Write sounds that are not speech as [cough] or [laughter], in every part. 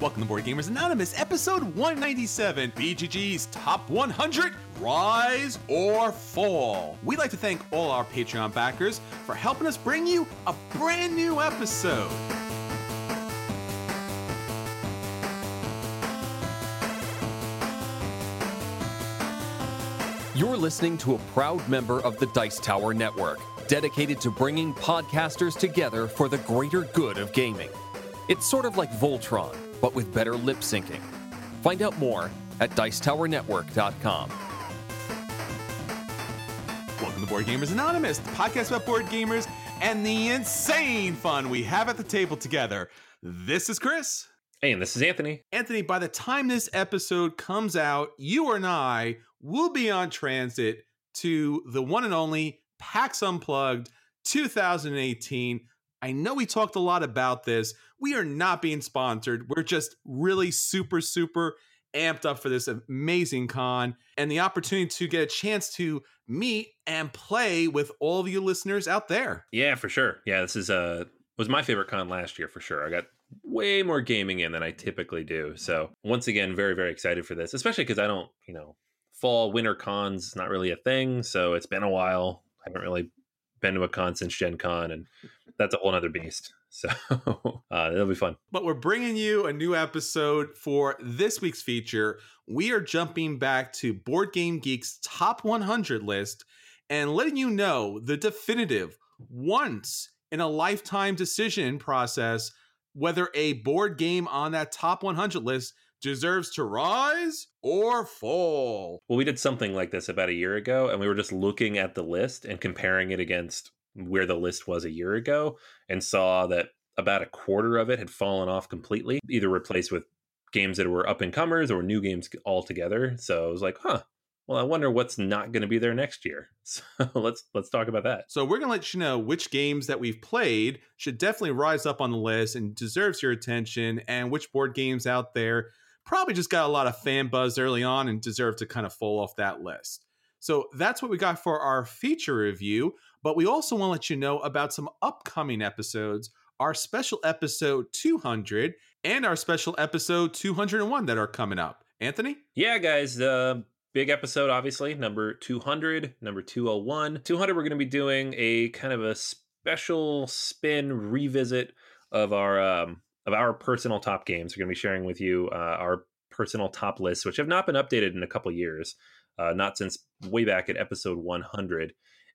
Welcome to Board Gamers Anonymous, episode 197, BGG's Top 100 Rise or Fall. We'd like to thank all our Patreon backers for helping us bring you a brand new episode. You're listening to a proud member of the Dice Tower Network, dedicated to bringing podcasters together for the greater good of gaming. It's sort of like Voltron, but with better lip syncing. Find out more at Dicetowernetwork.com. Welcome to Board Gamers Anonymous, the podcast about board gamers and the insane fun we have at the table together. This is Chris. Hey, and this is Anthony. Anthony, by the time this episode comes out, you and I will be on transit to the one and only PAX Unplugged 2018. I know we talked a lot about this. We are not being sponsored. We're just really super, super amped up for this amazing con and the opportunity to get a chance to meet and play with all of you listeners out there. Yeah, for sure. Yeah, this is uh was my favorite con last year for sure. I got way more gaming in than I typically do. So once again, very very excited for this, especially because I don't, you know, fall winter cons not really a thing. So it's been a while. I haven't really been to a con since Gen Con, and that's a whole other beast. [laughs] So uh, it'll be fun. But we're bringing you a new episode for this week's feature. We are jumping back to Board Game Geek's top 100 list and letting you know the definitive once in a lifetime decision process whether a board game on that top 100 list deserves to rise or fall. Well, we did something like this about a year ago, and we were just looking at the list and comparing it against where the list was a year ago and saw that about a quarter of it had fallen off completely, either replaced with games that were up and comers or new games altogether. So I was like, huh. Well, I wonder what's not going to be there next year. [laughs] So let's let's talk about that. So we're going to let you know which games that we've played should definitely rise up on the list and deserves your attention and which board games out there probably just got a lot of fan buzz early on and deserve to kind of fall off that list. So that's what we got for our feature review. But we also want to let you know about some upcoming episodes, our special episode 200 and our special episode 201 that are coming up. Anthony? Yeah, guys. Uh, big episode, obviously. Number 200, number 201. 200, we're going to be doing a kind of a special spin revisit of our um, of our personal top games. We're going to be sharing with you uh, our personal top lists, which have not been updated in a couple years, uh, not since way back at episode 100.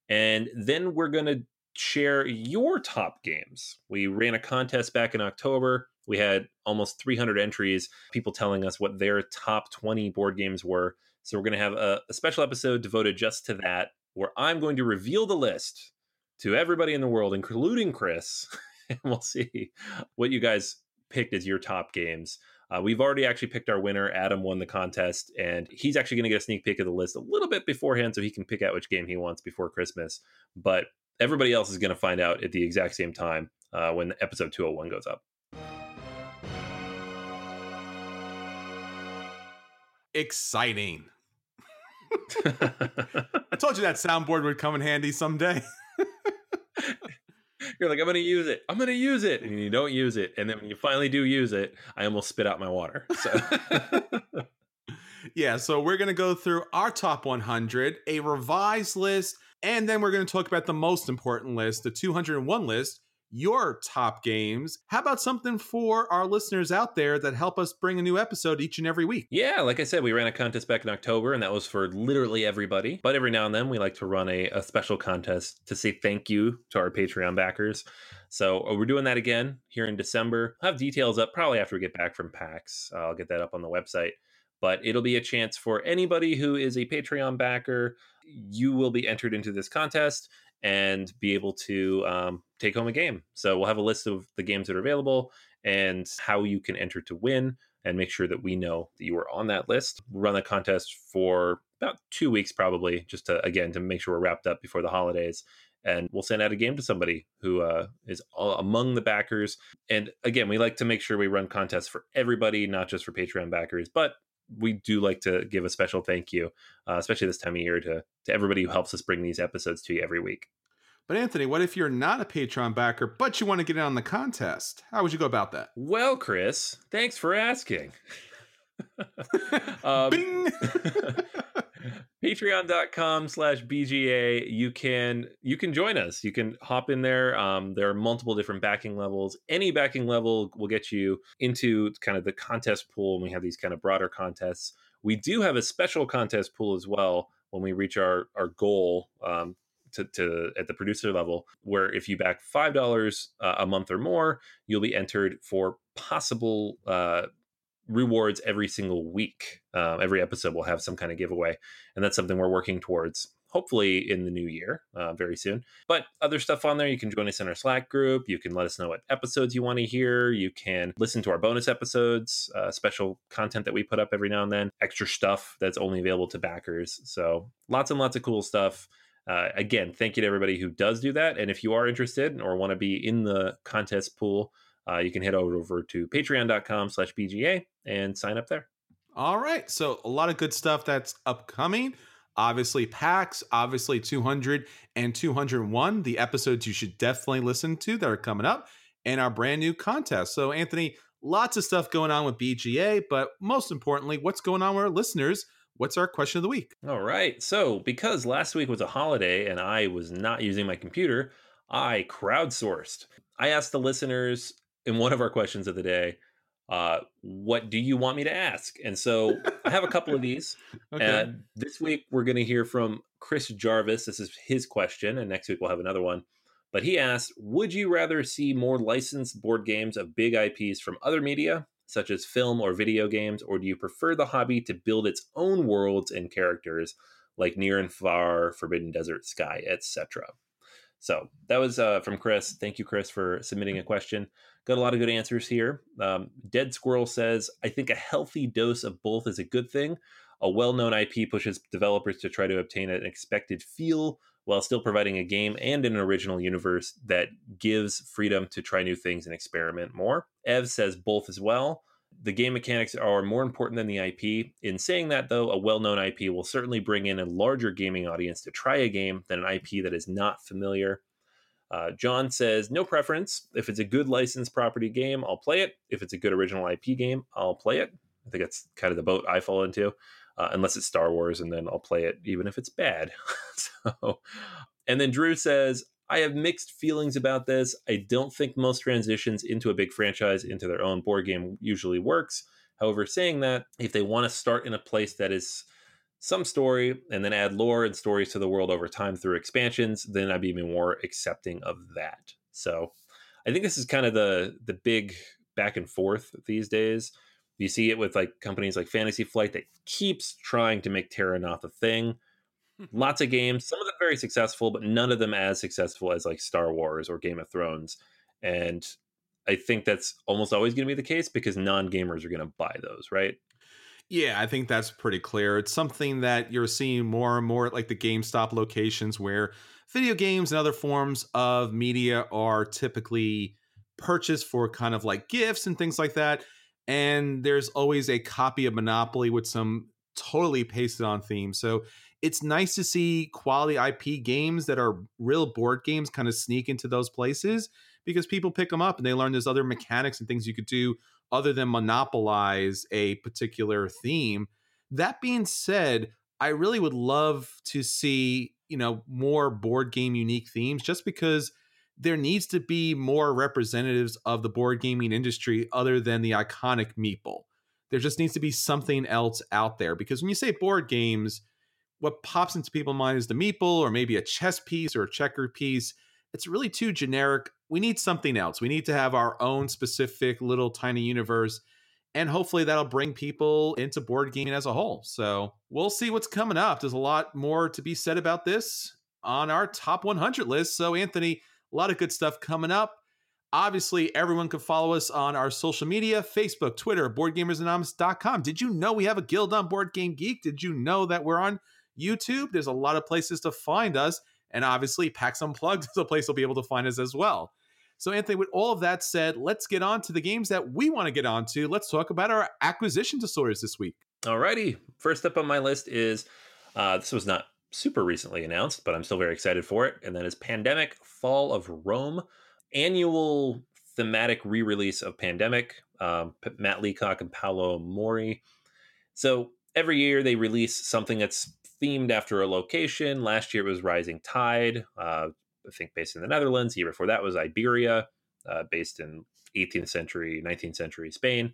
And then we're going to share your top games. We ran a contest back in October. We had almost 300 entries, people telling us what their top 20 board games were. So we're going to have a, a special episode devoted just to that, where I'm going to reveal the list to everybody in the world, including Chris. [laughs] and we'll see what you guys picked as your top games. Uh, we've already actually picked our winner. Adam won the contest, and he's actually going to get a sneak peek of the list a little bit beforehand so he can pick out which game he wants before Christmas. But everybody else is going to find out at the exact same time uh, when episode 201 goes up. exciting. [laughs] I told you that soundboard would come in handy someday. [laughs] You're like, I'm to use it. I'm to use it. And you don't use it. And then when you finally do use it, I almost spit out my water. So. [laughs] yeah, so we're to go through our top 100, a revised list, and then we're to talk about the most important list, the 201 list, your top games. How about something for our listeners out there that help us bring a new episode each and every week? Yeah, like I said, we ran a contest back in October, and that was for literally everybody. But every now and then, we like to run a, a special contest to say thank you to our Patreon backers. So uh, we're doing that again here in December. I'll have details up probably after we get back from PAX. I'll get that up on the website. But it'll be a chance for anybody who is a Patreon backer. You will be entered into this contest and be able to um, take home a game. So we'll have a list of the games that are available and how you can enter to win and make sure that we know that you are on that list. We'll run the contest for about two weeks, probably, just to, again, to make sure we're wrapped up before the holidays. And we'll send out a game to somebody who uh, is among the backers. And again, we like to make sure we run contests for everybody, not just for Patreon backers, but we do like to give a special thank you, uh, especially this time of year, to to everybody who helps us bring these episodes to you every week. But Anthony, what if you're not a Patreon backer, but you want to get in on the contest? How would you go about that? Well, Chris, thanks for asking. [laughs] um, [laughs] patreon.com slash bga you can you can join us. You can hop in there. Um, there are multiple different backing levels. Any backing level will get you into kind of the contest pool and we have these kind of broader contests. We do have a special contest pool as well when we reach our our goal. Um, to, to, at the producer level where if you back five dollars uh, a month or more you'll be entered for possible uh, rewards every single week. Um, every episode will have some kind of giveaway, and that's something we're working towards. Hopefully in the new year, uh, very soon. But other stuff on there, you can join us in our Slack group. You can let us know what episodes you want to hear. You can listen to our bonus episodes, uh, special content that we put up every now and then, extra stuff that's only available to backers. So lots and lots of cool stuff. Uh, again, thank you to everybody who does do that. And if you are interested or want to be in the contest pool, uh, you can head over to patreon.com slash BGA and sign up there. All right. So a lot of good stuff that's upcoming. Obviously, PAX, obviously 200 and 201, the episodes you should definitely listen to that are coming up, and our brand new contest. So, Anthony, lots of stuff going on with BGA, but most importantly, what's going on with our listeners? What's our question of the week? All right. So, because last week was a holiday and I was not using my computer, I crowdsourced. I asked the listeners in one of our questions of the day, uh, what do you want me to ask? And so I have a couple of these. [laughs] okay. And this week we're going to hear from Chris Jarvis. This is his question, and next week we'll have another one. But he asked, would you rather see more licensed board games of big IPs from other media, such as film or video games, or do you prefer the hobby to build its own worlds and characters, like Near and Far, Forbidden Desert, Sky, etc.? So that was uh, from Chris. Thank you, Chris, for submitting a question. Got a lot of good answers here. Um, Dead Squirrel says, I think a healthy dose of both is a good thing. A well known IP pushes developers to try to obtain an expected feel while still providing a game and an original universe that gives freedom to try new things and experiment more. Ev says both as well. The game mechanics are more important than the IP. In saying that, though, a well known IP will certainly bring in a larger gaming audience to try a game than an IP that is not familiar. Uh, John says, no preference. If it's a good licensed property game, I'll play it. If it's a good original IP game, I'll play it. I think that's kind of the boat I fall into, uh, unless it's Star Wars, and then I'll play it even if it's bad. [laughs] so, [laughs] and then Drew says, I have mixed feelings about this. I don't think most transitions into a big franchise into their own board game usually works. However, saying that, if they want to start in a place that is some story and then add lore and stories to the world over time through expansions, then I'd be more accepting of that. So I think this is kind of the the big back and forth these days. You see it with like companies like Fantasy Flight that keeps trying to make Terrinoth a thing. Lots of games, some of them very successful, but none of them as successful as like Star Wars or Game of Thrones. And I think that's almost always going to be the case because non gamers are going to buy those, right? Yeah, I think that's pretty clear. It's something that you're seeing more and more at like the GameStop locations where video games and other forms of media are typically purchased for kind of like gifts and things like that. And there's always a copy of Monopoly with some totally pasted on theme. So it's nice to see quality IP games that are real board games kind of sneak into those places because people pick them up and they learn there's other mechanics and things you could do other than monopolize a particular theme. That being said, I really would love to see, you know, more board game unique themes just because there needs to be more representatives of the board gaming industry other than the iconic meeple. There just needs to be something else out there because when you say board games, what pops into people's mind is the meeple or maybe a chess piece or a checker piece. It's really too generic. We need something else. We need to have our own specific little tiny universe. And hopefully that'll bring people into board gaming as a whole. So we'll see what's coming up. There's a lot more to be said about this on our top 100 list. So, Anthony, a lot of good stuff coming up. Obviously, everyone can follow us on our social media Facebook, Twitter, BoardGamersAnonymous.com. Did you know we have a guild on Board Game Geek? Did you know that we're on YouTube? There's a lot of places to find us. And obviously, PAX Unplugged is a place you'll be able to find us as well. So, Anthony, with all of that said, let's get on to the games that we want to get on to. Let's talk about our acquisition disorders this week. Alrighty. First up on my list is uh, this was not super recently announced, but I'm still very excited for it. And that is Pandemic Fall of Rome, annual thematic re release of Pandemic, um, Matt Leacock and Paolo Mori. So every year they release something that's themed after a location. Last year it was Rising Tide, uh, I think based in the Netherlands. The year before that was Iberia, uh, based in 18th century, 19th century Spain.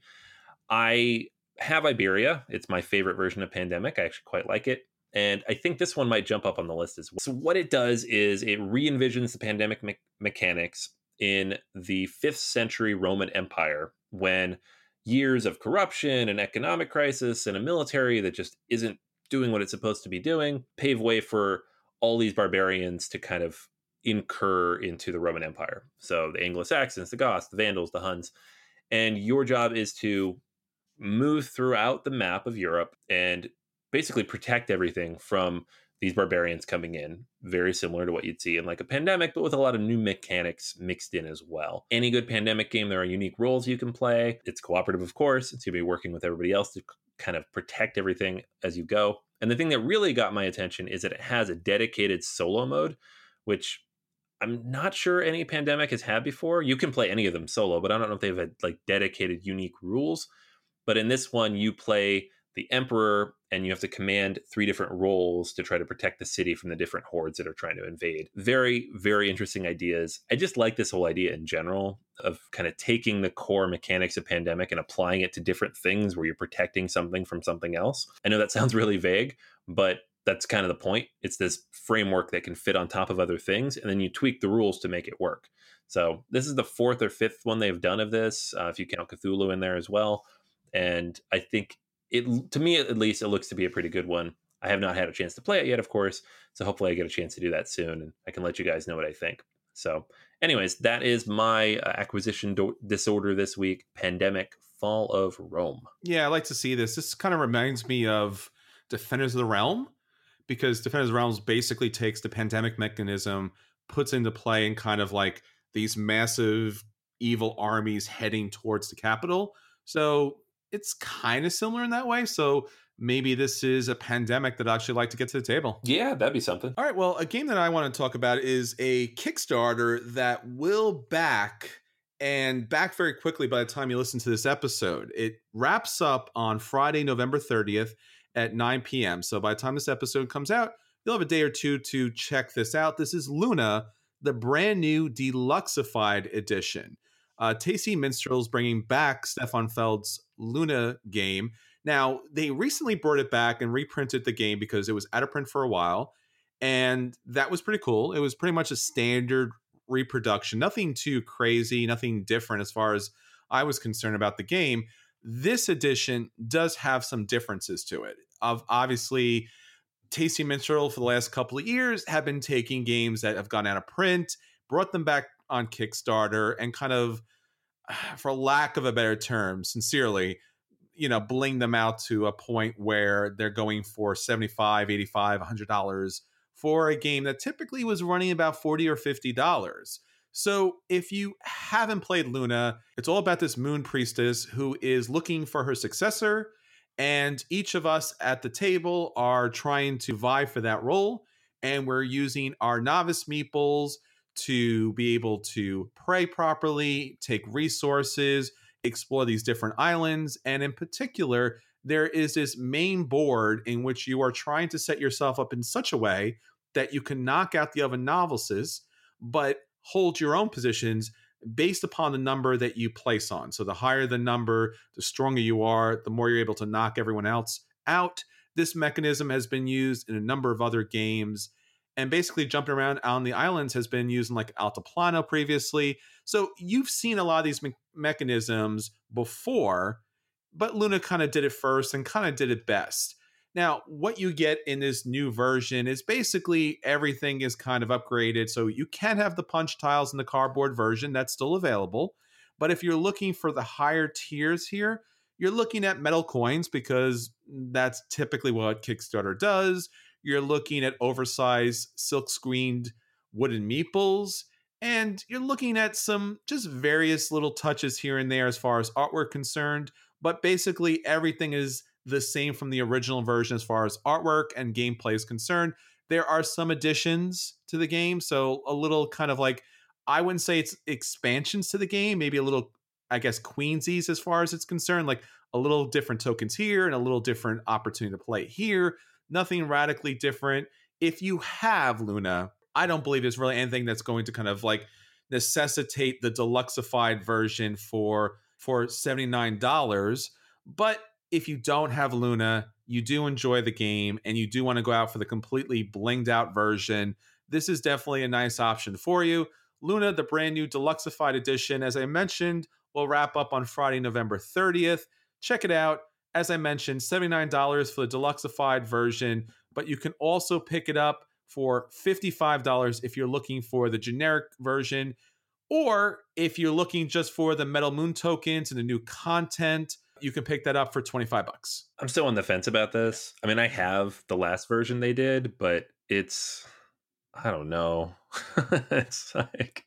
I have Iberia. It's my favorite version of Pandemic. I actually quite like it. And I think this one might jump up on the list as well. So, what it does is it re envisions the pandemic me- mechanics in the fifth century Roman Empire when years of corruption and economic crisis and a military that just isn't doing what it's supposed to be doing pave way for all these barbarians to kind of incur into the Roman Empire. So, the Anglo Saxons, the Goths, the Vandals, the Huns. And your job is to move throughout the map of Europe and basically protect everything from these barbarians coming in, very similar to what you'd see in like a pandemic, but with a lot of new mechanics mixed in as well. Any good pandemic game, there are unique roles you can play. It's cooperative, of course. It's going to be working with everybody else to kind of protect everything as you go. And the thing that really got my attention is that it has a dedicated solo mode, which I'm not sure any pandemic has had before. You can play any of them solo, but I don't know if they've had like dedicated unique rules. But in this one, you play the emperor and you have to command three different roles to try to protect the city from the different hordes that are trying to invade. Very, very interesting ideas. I just like this whole idea in general of kind of taking the core mechanics of pandemic and applying it to different things where you're protecting something from something else. I know that [laughs] sounds really vague, but that's kind of the point. It's this framework that can fit on top of other things, and then you tweak the rules to make it work. So this is the fourth or fifth one they've done of this, uh, if you count Cthulhu in there as well. And I think it to me at least it looks to be a pretty good one. I have not had a chance to play it yet, of course, so hopefully I get a chance to do that soon, and I can let you guys know what I think. So, anyways, that is my uh, acquisition do- disorder this week: Pandemic, Fall of Rome. Yeah, I like to see this. This kind of reminds me of Defenders of the Realm, because Defenders of the Realms basically takes the pandemic mechanism, puts into play, and kind of like these massive evil armies heading towards the capital. So it's kind of similar in that way. So maybe this is a pandemic that I actually like to get to the table. Yeah, that'd be something. All right. Well, a game that I want to talk about is a Kickstarter that will back and back very quickly by the time you listen to this episode. It wraps up on Friday, November 30th at 9 p.m. So by the time this episode comes out, you'll have a day or two to check this out. This is Luna, the brand new deluxeified edition. Uh, Tasty Minstrels bringing back Stefan Feld's Luna game. Now, they recently brought it back and reprinted the game because it was out of print for a while. And that was pretty cool. It was pretty much a standard reproduction, nothing too crazy, nothing different as far as I was concerned about the game. This edition does have some differences to it. Of obviously, Tasty Minstrel for the last couple of years have been taking games that have gone out of print, brought them back on Kickstarter and kind of, [sighs] for lack of a better term, sincerely, you know, bling them out to a point where they're going for 75, 85, 100 dollars for a game that typically was running about 40 or 50 dollars. So, if you haven't played Luna, it's all about this moon priestess who is looking for her successor And each of us at the table are trying to vie for that role. And we're using our novice meeples to be able to pray properly, take resources, explore these different islands. And in particular, there is this main board in which you are trying to set yourself up in such a way that you can knock out the other novices, but hold your own positions based upon the number that you place on. So the higher the number, the stronger you are, the more you're able to knock everyone else out. This mechanism has been used in a number of other games. And basically, jumping around on the islands has been used in like Altiplano previously. So you've seen a lot of these me- mechanisms before, but Luna kind of did it first and kind of did it best. Now, what you get in this new version is basically everything is kind of upgraded. So you can have the punch tiles in the cardboard version, that's still available. But if you're looking for the higher tiers here, you're looking at metal coins because that's typically what Kickstarter does. You're looking at oversized silk screened wooden meeples. And you're looking at some just various little touches here and there as far as artwork concerned. But basically, everything is the same from the original version as far as artwork and gameplay is concerned. There are some additions to the game, so a little kind of like I wouldn't say it's expansions to the game, maybe a little I guess queensies as far as it's concerned, like a little different tokens here and a little different opportunity to play here. Nothing radically different. If you have Luna, I don't believe there's really anything that's going to kind of like necessitate the deluxeified version for for $79. But if you don't have Luna, you do enjoy the game and you do want to go out for the completely blinged out version, this is definitely a nice option for you. Luna, the brand new deluxeified edition, as I mentioned, will wrap up on Friday, November 30th. Check it out. As I mentioned, $79 for the deluxeified version, but you can also pick it up for $55 if you're looking for the generic version, or if you're looking just for the Metal Moon tokens and the new content you can pick that up for 25 bucks. I'm still on the fence about this. I mean, I have the last version they did, but it's I don't know. [laughs] it's like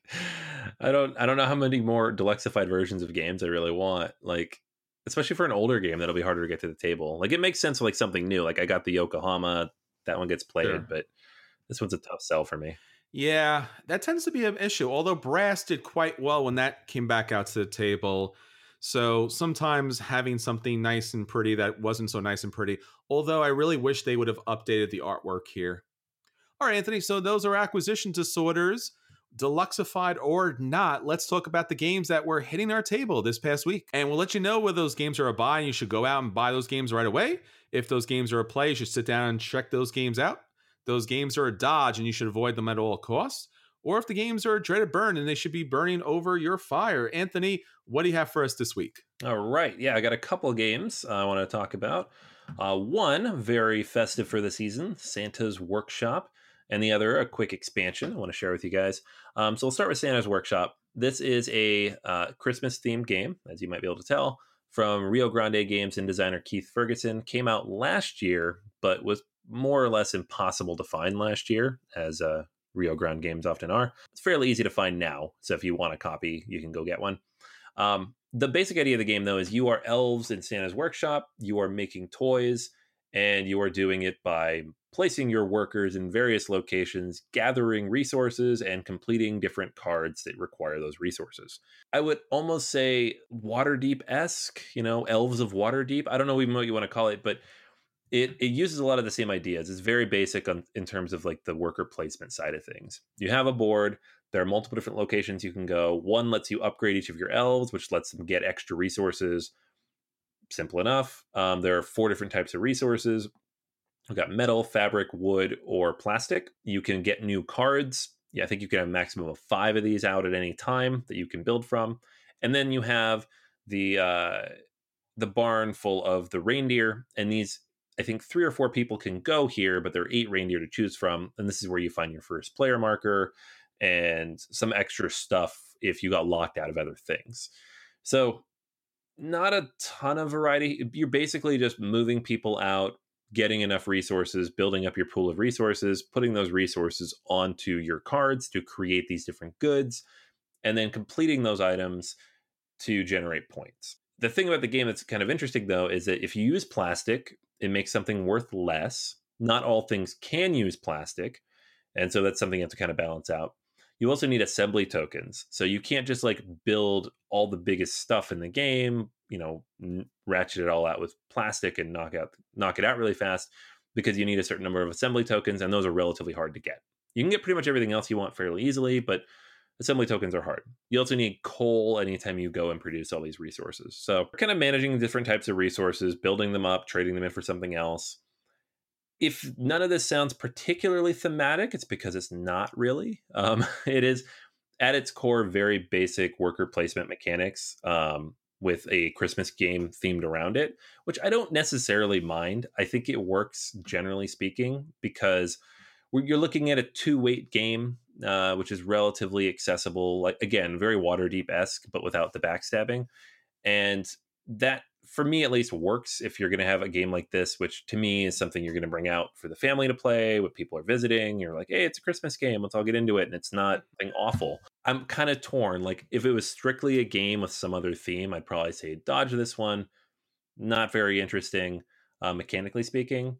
I don't I don't know how many more deluxeified versions of games I really want. Like especially for an older game that'll be harder to get to the table. Like it makes sense for like something new. Like I got the Yokohama, that one gets played, sure. but this one's a tough sell for me. Yeah, that tends to be an issue. Although Brass did quite well when that came back out to the table. So sometimes having something nice and pretty that wasn't so nice and pretty, although I really wish they would have updated the artwork here. All right, Anthony, so those are acquisition disorders, deluxeified or not. Let's talk about the games that were hitting our table this past week. And we'll let you know whether those games are a buy and you should go out and buy those games right away. If those games are a play, you should sit down and check those games out. Those games are a dodge and you should avoid them at all costs or if the games are a dreaded burn and they should be burning over your fire. Anthony, what do you have for us this week? All right. Yeah, I got a couple games I want to talk about. Uh, one, very festive for the season, Santa's Workshop, and the other, a quick expansion I want to share with you guys. Um, so we'll start with Santa's Workshop. This is a uh, Christmas themed game, as you might be able to tell, from Rio Grande Games and designer Keith Ferguson. Came out last year, but was more or less impossible to find last year, as uh, Rio Grande games often are. It's fairly easy to find now. So if you want a copy, you can go get one. Um, the basic idea of the game, though, is you are elves in Santa's workshop. You are making toys, and you are doing it by placing your workers in various locations, gathering resources, and completing different cards that require those resources. I would almost say Waterdeep esque, you know, Elves of Waterdeep. I don't know even what you want to call it, but it it uses a lot of the same ideas. It's very basic on, in terms of like the worker placement side of things. You have a board. There are multiple different locations you can go. One lets you upgrade each of your elves, which lets them get extra resources. Simple enough. Um, there are four different types of resources. We've got metal, fabric, wood, or plastic. You can get new cards. Yeah, I think you can have a maximum of five of these out at any time that you can build from. And then you have the uh, the barn full of the reindeer, and these I think three or four people can go here, but there are eight reindeer to choose from. And this is where you find your first player marker and some extra stuff if you got locked out of other things. So, not a ton of variety. You're basically just moving people out, getting enough resources, building up your pool of resources, putting those resources onto your cards to create these different goods, and then completing those items to generate points. The thing about the game that's kind of interesting, though, is that if you use plastic, it makes something worth less. Not all things can use plastic. And so that's something you have to kind of balance out. You also need assembly tokens. So you can't just like build all the biggest stuff in the game, you know, ratchet it all out with plastic and knock out knock it out really fast because you need a certain number of assembly tokens and those are relatively hard to get. You can get pretty much everything else you want fairly easily, but assembly tokens are hard. You also need coal anytime you go and produce all these resources. So, kind of managing different types of resources, building them up, trading them in for something else. If none of this sounds particularly thematic, it's because it's not really. Um, [laughs] it is at its core very basic worker placement mechanics um, with a Christmas game themed around it, which I don't necessarily mind. I think it works generally speaking because you're looking at a two weight game, uh, which is relatively accessible. Like again, very Waterdeep esque, but without the backstabbing, and that for me at least works if you're going to have a game like this, which to me is something you're going to bring out for the family to play. what people are visiting, you're like, hey, it's a Christmas game, let's all get into it, and it's not anything awful. I'm kind of torn. Like if it was strictly a game with some other theme, I'd probably say dodge this one. Not very interesting, uh, mechanically speaking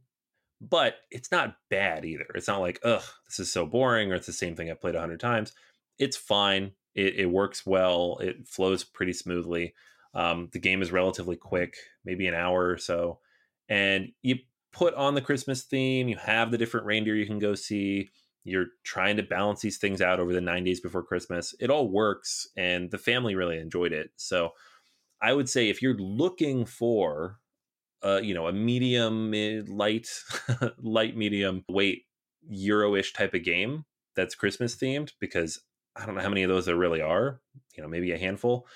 but it's not bad either. It's not like, ugh, this is so boring, or it's the same thing I've played a hundred times. It's fine. It, it, works well. It flows pretty smoothly. Um, the game is relatively quick, maybe an hour or so. And you put on the Christmas theme, you have the different reindeer you can go see. You're trying to balance these things out over the nine days before Christmas. It all works, and the family really enjoyed it. So I would say if you're looking for uh, you know, a medium mid light, [laughs] light medium weight Euro-ish type of game that's Christmas themed because I don't know how many of those there really are. You know, maybe a handful.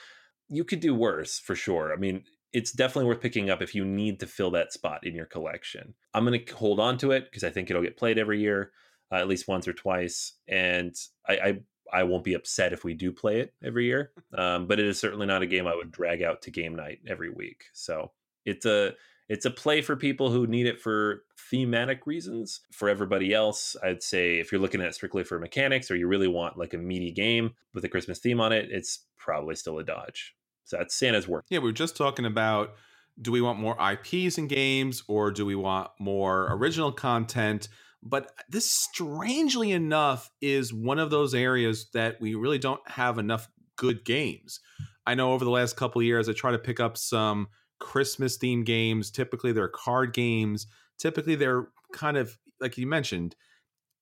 You could do worse for sure. I mean, it's definitely worth picking up if you need to fill that spot in your collection. I'm going to hold on to it because I think it'll get played every year, uh, at least once or twice, and I, I I won't be upset if we do play it every year. [laughs] Um, but it is certainly not a game I would drag out to game night every week. So it's a it's a play for people who need it for thematic reasons. For everybody else, I'd say if you're looking at it strictly for mechanics or you really want like a meaty game with a Christmas theme on it, it's probably still a dodge. So that's Santa's work. Yeah, we were just talking about do we want more IPs in games or do we want more original content? But this, strangely enough, is one of those areas that we really don't have enough good games. I know over the last couple years, I try to pick up some Christmas themed games. Typically, they're card games. Typically, they're kind of like you mentioned,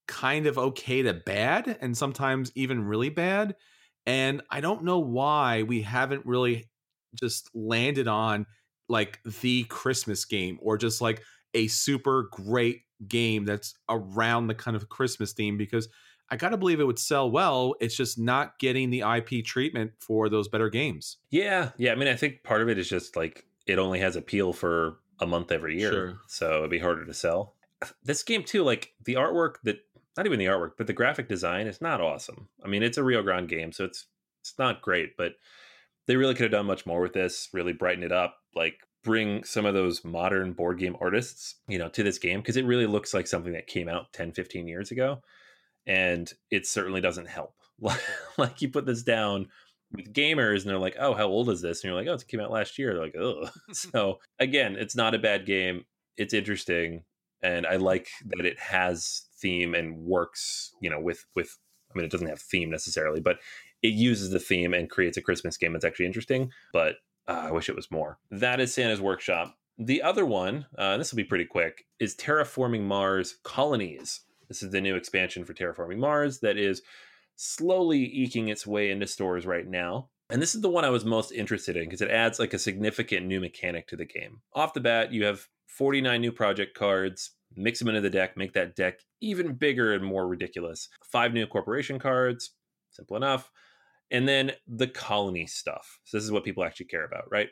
kind of okay to bad, and sometimes even really bad. And I don't know why we haven't really just landed on like the Christmas game or just like a super great game that's around the kind of Christmas theme because I got to believe it would sell well. It's just not getting the IP treatment for those better games. Yeah. Yeah. I mean, I think part of it is just like it only has appeal for a month every year. Sure. So it'd be harder to sell. This game too, like the artwork that not even the artwork, but the graphic design is not awesome. I mean, it's a Rio Grande game, so it's it's not great, but they really could have done much more with this, really brighten it up, like bring some of those modern board game artists, you know, to this game because it really looks like something that came out 10, 15 years ago. And it certainly doesn't help. [laughs] like you put this down with gamers and they're like, oh, how old is this? And you're like, oh, it came out last year. They're like, oh. [laughs] so again, it's not a bad game. It's interesting. And I like that it has theme and works, you know, with, with, I mean, it doesn't have theme necessarily, but it uses the theme and creates a Christmas game that's actually interesting. But uh, I wish it was more. That is Santa's Workshop. The other one, uh, this will be pretty quick, is Terraforming Mars Colonies. This is the new expansion for Terraforming Mars that is slowly eking its way into stores right now. And this is the one I was most interested in because it adds like a significant new mechanic to the game. Off the bat, you have 49 new project cards. Mix them into the deck, make that deck even bigger and more ridiculous. Five new corporation cards, simple enough. And then the colony stuff. So, this is what people actually care about, right?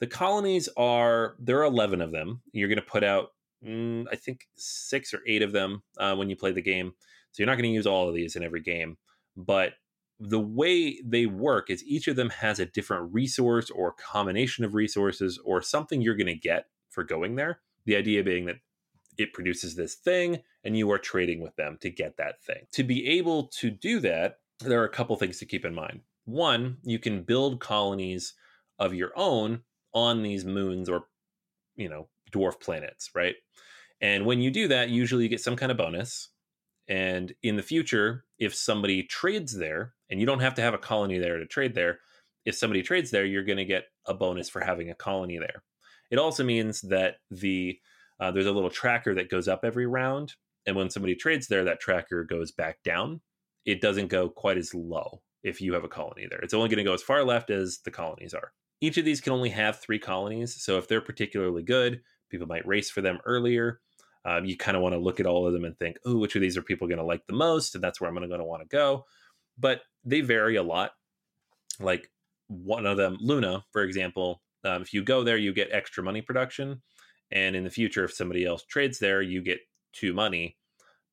The colonies are, there are 11 of them. You're going to put out, mm, I think, six or eight of them uh, when you play the game. So, you're not going to use all of these in every game but the way they work is each of them has a different resource or combination of resources or something you're going to get for going there. The idea being that it produces this thing and you are trading with them to get that thing. To be able to do that, there are a couple things to keep in mind. One, you can build colonies of your own on these moons or you know dwarf planets, right? And when you do that, usually you get some kind of bonus. And in the future, if somebody trades there, and you don't have to have a colony there to trade there, if somebody trades there, you're going to get a bonus for having a colony there. It also means that the uh, there's a little tracker that goes up every round, and when somebody trades there, that tracker goes back down. It doesn't go quite as low if you have a colony there. It's only going to go as far left as the colonies are. Each of these can only have three colonies, so if they're particularly good, people might race for them earlier. Um, you kind of want to look at all of them and think, oh, which of these are people going to like the most? And that's where I'm going to want to go. But they vary a lot. Like one of them, Luna, for example, um, if you go there, you get extra money production. And in the future, if somebody else trades there, you get two money.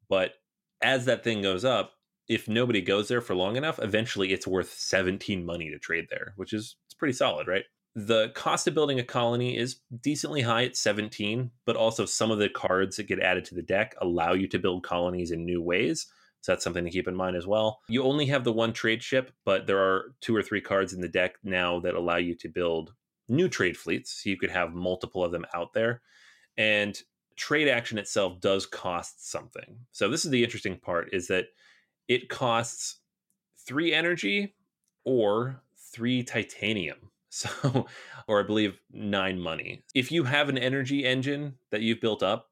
But as that thing goes up, if nobody goes there for long enough, eventually it's worth 17 money to trade there, which is it's pretty solid, right? The cost of building a colony is decently high at 17, but also some of the cards that get added to the deck allow you to build colonies in new ways. So that's something to keep in mind as well. You only have the one trade ship, but there are two or three cards in the deck now that allow you to build new trade fleets. So you could have multiple of them out there. And trade action itself does cost something. So this is the interesting part is that it costs three energy or three titanium. So, [laughs] or I believe nine money. If you have an energy engine that you've built up,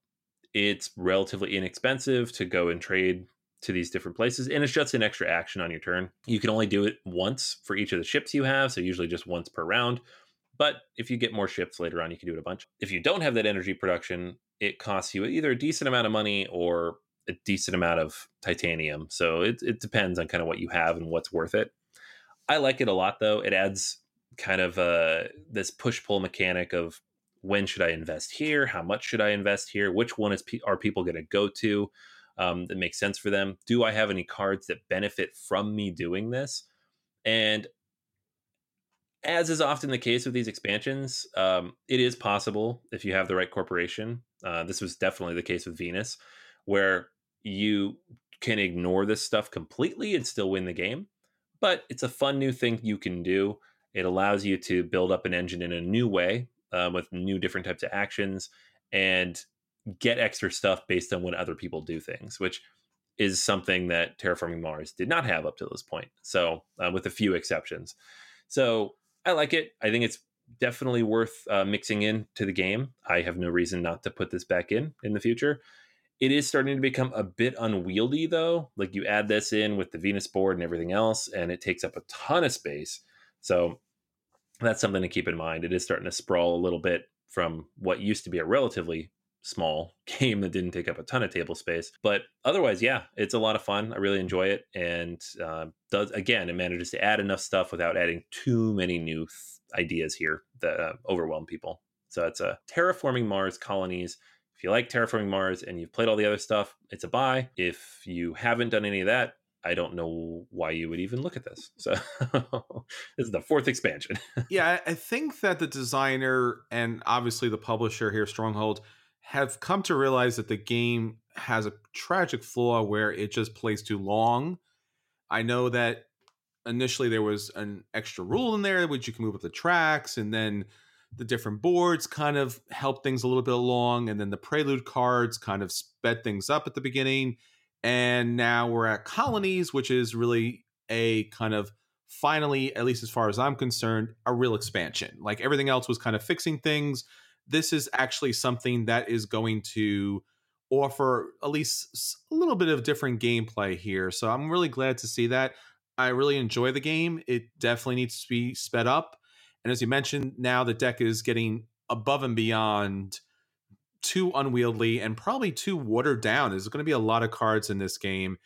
it's relatively inexpensive to go and trade to these different places. And it's just an extra action on your turn. You can only do it once for each of the ships you have. So, usually just once per round. But if you get more ships later on, you can do it a bunch. If you don't have that energy production, it costs you either a decent amount of money or a decent amount of titanium. So it, it depends on kind of what you have and what's worth it. I like it a lot though. It adds kind of uh, this push pull mechanic of when should I invest here? How much should I invest here? Which one is are people going to go to um, that makes sense for them? Do I have any cards that benefit from me doing this? And as is often the case with these expansions, um, it is possible if you have the right corporation. Uh, this was definitely the case with Venus, where you can ignore this stuff completely and still win the game. But it's a fun new thing you can do. It allows you to build up an engine in a new way uh, with new different types of actions and get extra stuff based on when other people do things, which is something that Terraforming Mars did not have up to this point. So, uh, with a few exceptions. So, I like it. I think it's definitely worth uh, mixing in to the game. I have no reason not to put this back in in the future. It is starting to become a bit unwieldy though. Like you add this in with the Venus board and everything else, and it takes up a ton of space. So that's something to keep in mind. It is starting to sprawl a little bit from what used to be a relatively small [laughs] game that didn't take up a ton of table space. But otherwise, yeah, it's a lot of fun. I really enjoy it, and uh, does again, it manages to add enough stuff without adding too many new th- ideas here that uh, overwhelm people. So it's a terraforming Mars colonies if you like Terraforming Mars and you've played all the other stuff, it's a buy. If you haven't done any of that, I don't know why you would even look at this. So [laughs] this is the fourth expansion. [laughs] yeah, I think that the designer and obviously the publisher here, Stronghold, have come to realize that the game has a tragic flaw where it just plays too long. I know that initially there was an extra rule in there which you can move up the tracks and then the different boards kind of helped things a little bit along and then the prelude cards kind of sped things up at the beginning and now we're at colonies which is really a kind of finally at least as far as i'm concerned a real expansion. Like everything else was kind of fixing things. This is actually something that is going to offer at least a little bit of different gameplay here. So i'm really glad to see that. I really enjoy the game. It definitely needs to be sped up. And as you mentioned, now the deck is getting above and beyond too unwieldy and probably too watered down. There's going to be a lot of cards in this game.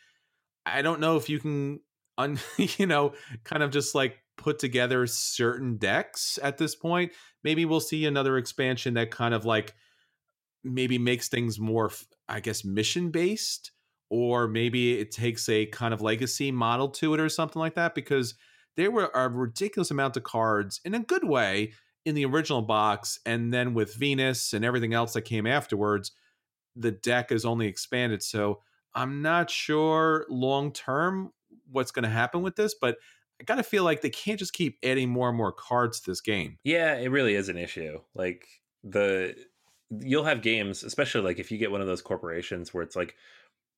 I don't know if you can, un, [laughs] you know, kind of just like put together certain decks at this point. Maybe we'll see another expansion that kind of like maybe makes things more, I guess, mission based, or maybe it takes a kind of legacy model to it or something like that because there were a ridiculous amount of cards in a good way in the original box and then with venus and everything else that came afterwards the deck is only expanded so i'm not sure long term what's going to happen with this but I gotta feel like they can't just keep adding more and more cards to this game. Yeah, it really is an issue. Like the you'll have games, especially like if you get one of those corporations where it's like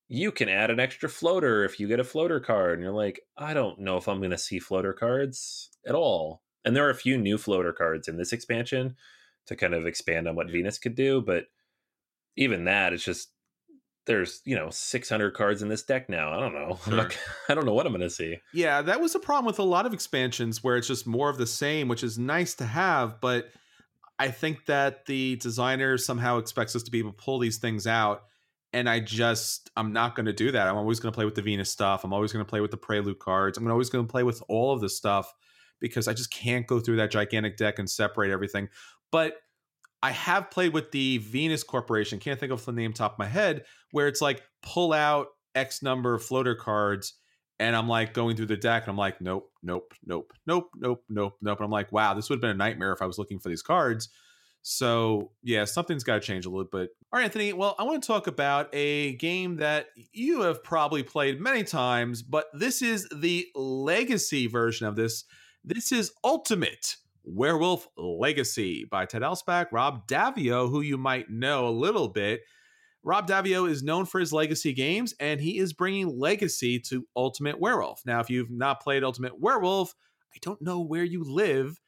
you can add an extra floater if you get a floater card, and you're like, I don't know if I'm going to see floater cards at all. And there are a few new floater cards in this expansion to kind of expand on what Venus could do, but even that, it's just there's you know 600 cards in this deck now. I don't know. [laughs] Sure. Not, I don't know what I'm going to see. Yeah, that was a problem with a lot of expansions where it's just more of the same, which is nice to have, but I think that the designer somehow expects us to be able to pull these things out. And I just, I'm not going to do that. I'm always going to play with the Venus stuff. I'm always going to play with the Prelude cards. I'm always going to play with all of this stuff because I just can't go through that gigantic deck and separate everything. But I have played with the Venus Corporation, can't think of the name top of my head, where it's like pull out X number of floater cards and I'm like going through the deck and I'm like, nope, nope, nope, nope, nope, nope, nope. And I'm like, wow, this would have been a nightmare if I was looking for these cards. So yeah, something's got to change a little bit. All right, Anthony. Well, I want to talk about a game that you have probably played many times, but this is the legacy version of this. This is Ultimate Werewolf Legacy by Ted Alspach, Rob Daviau, who you might know a little bit. Rob Daviau is known for his legacy games, and he is bringing legacy to Ultimate Werewolf. Now, if you've not played Ultimate Werewolf, I don't know where you live,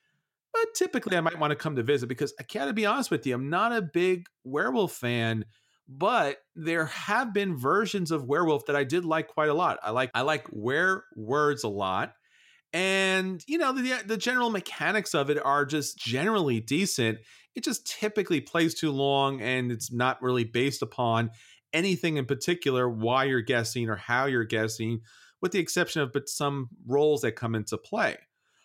but typically I might want to come to visit because I gotta be honest with you, I'm not a big werewolf fan, but there have been versions of werewolf that I did like quite a lot. I like I like were words a lot. And you know, the the general mechanics of it are just generally decent. It just typically plays too long and it's not really based upon anything in particular why you're guessing or how you're guessing with the exception of but some roles that come into play.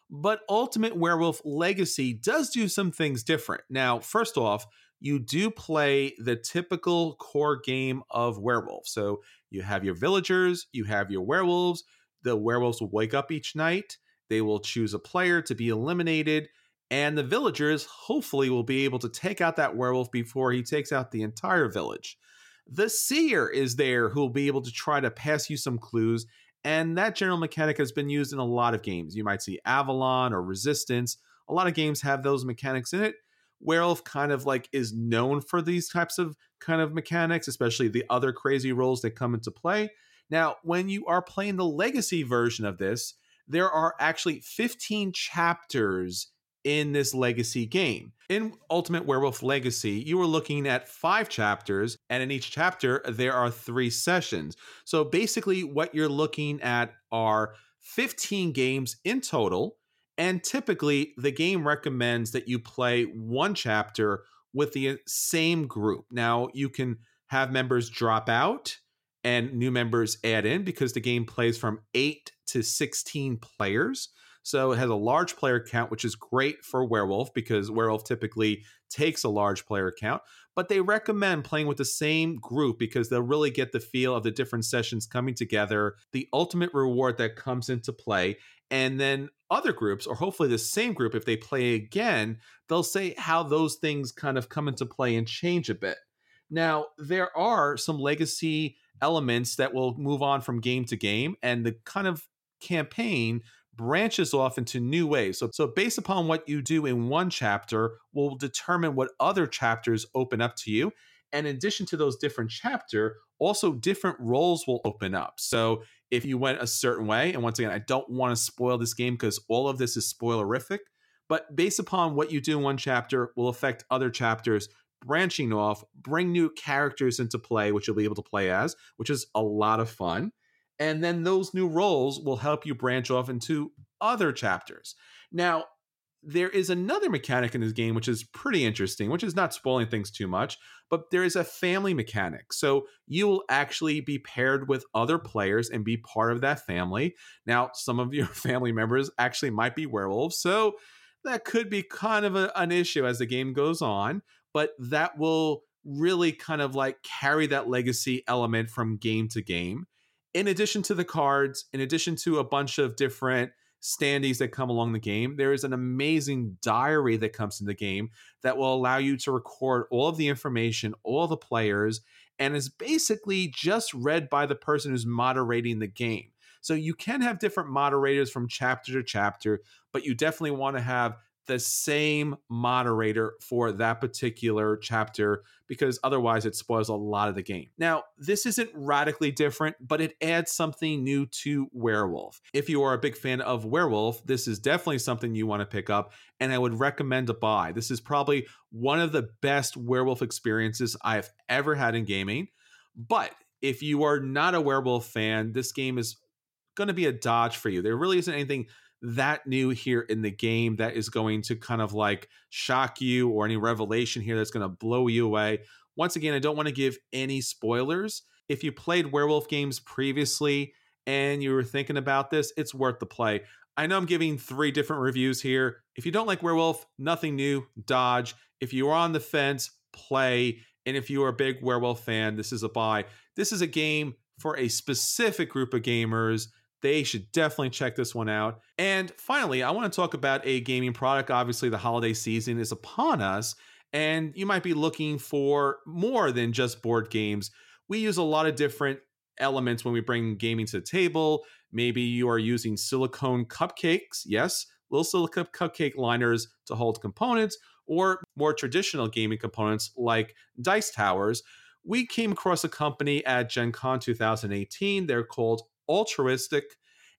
But ultimate werewolf legacy does do some things different. Now first off you do play the typical core game of werewolf so you have your villagers you have your werewolves the werewolves will wake up each night they will choose a player to be eliminated and the villagers hopefully will be able to take out that werewolf before he takes out the entire village. The seer is there who will be able to try to pass you some clues, and that general mechanic has been used in a lot of games. You might see Avalon or Resistance. A lot of games have those mechanics in it. Werewolf kind of like is known for these types of kind of mechanics, especially the other crazy roles that come into play. Now, when you are playing the legacy version of this, there are actually 15 chapters in this legacy game. In Ultimate Werewolf Legacy, you are looking at five chapters, and in each chapter, there are three sessions. So basically, what you're looking at are 15 games in total. And typically, the game recommends that you play one chapter with the same group. Now, you can have members drop out and new members add in because the game plays from 8 to 16 players. So it has a large player count, which is great for Werewolf because Werewolf typically takes a large player count. But they recommend playing with the same group because they'll really get the feel of the different sessions coming together, the ultimate reward that comes into play. And then other groups, or hopefully the same group, if they play again, they'll say how those things kind of come into play and change a bit. Now, there are some legacy elements that will move on from game to game, and the kind of campaign branches off into new ways. So, so based upon what you do in one chapter will determine what other chapters open up to you. And in addition to those different chapter, also different roles will open up. So if you went a certain way, and once again, I don't want to spoil this game because all of this is spoilerific, but based upon what you do in one chapter will affect other chapters branching off, bring new characters into play, which you'll be able to play as, which is a lot of fun. And then those new roles will help you branch off into other chapters. Now, there is another mechanic in this game which is pretty interesting, which is not spoiling things too much, but there is a family mechanic. So you will actually be paired with other players and be part of that family. Now, some of your [laughs] family members actually might be werewolves, so that could be kind of a, an issue as the game goes on, but that will really kind of like carry that legacy element from game to game in addition to the cards, in addition to a bunch of different standees that come along the game, there is an amazing diary that comes in the game that will allow you to record all of the information, all the players, and is basically just read by the person who's moderating the game. So you can have different moderators from chapter to chapter, but you definitely want to have the same moderator for that particular chapter because otherwise it spoils a lot of the game. Now, this isn't radically different, but it adds something new to Werewolf. If you are a big fan of Werewolf, this is definitely something you want to pick up and I would recommend to buy. This is probably one of the best Werewolf experiences I've ever had in gaming. But if you are not a Werewolf fan, this game is going to be a dodge for you. There really isn't anything that new here in the game that is going to kind of like shock you or any revelation here that's going to blow you away. Once again, I don't want to give any spoilers. If you played werewolf games previously and you were thinking about this, it's worth the play. I know I'm giving three different reviews here. If you don't like werewolf, nothing new, dodge. If you are on the fence, play. And if you are a big werewolf fan, this is a buy. This is a game for a specific group of gamers they should definitely check this one out. And finally, I want to talk about a gaming product. Obviously, the holiday season is upon us, and you might be looking for more than just board games. We use a lot of different elements when we bring gaming to the table. Maybe you are using silicone cupcakes, yes, little silicone cupcake liners to hold components, or more traditional gaming components like dice towers. We came across a company at Gen Con 2018. They're called altruistic,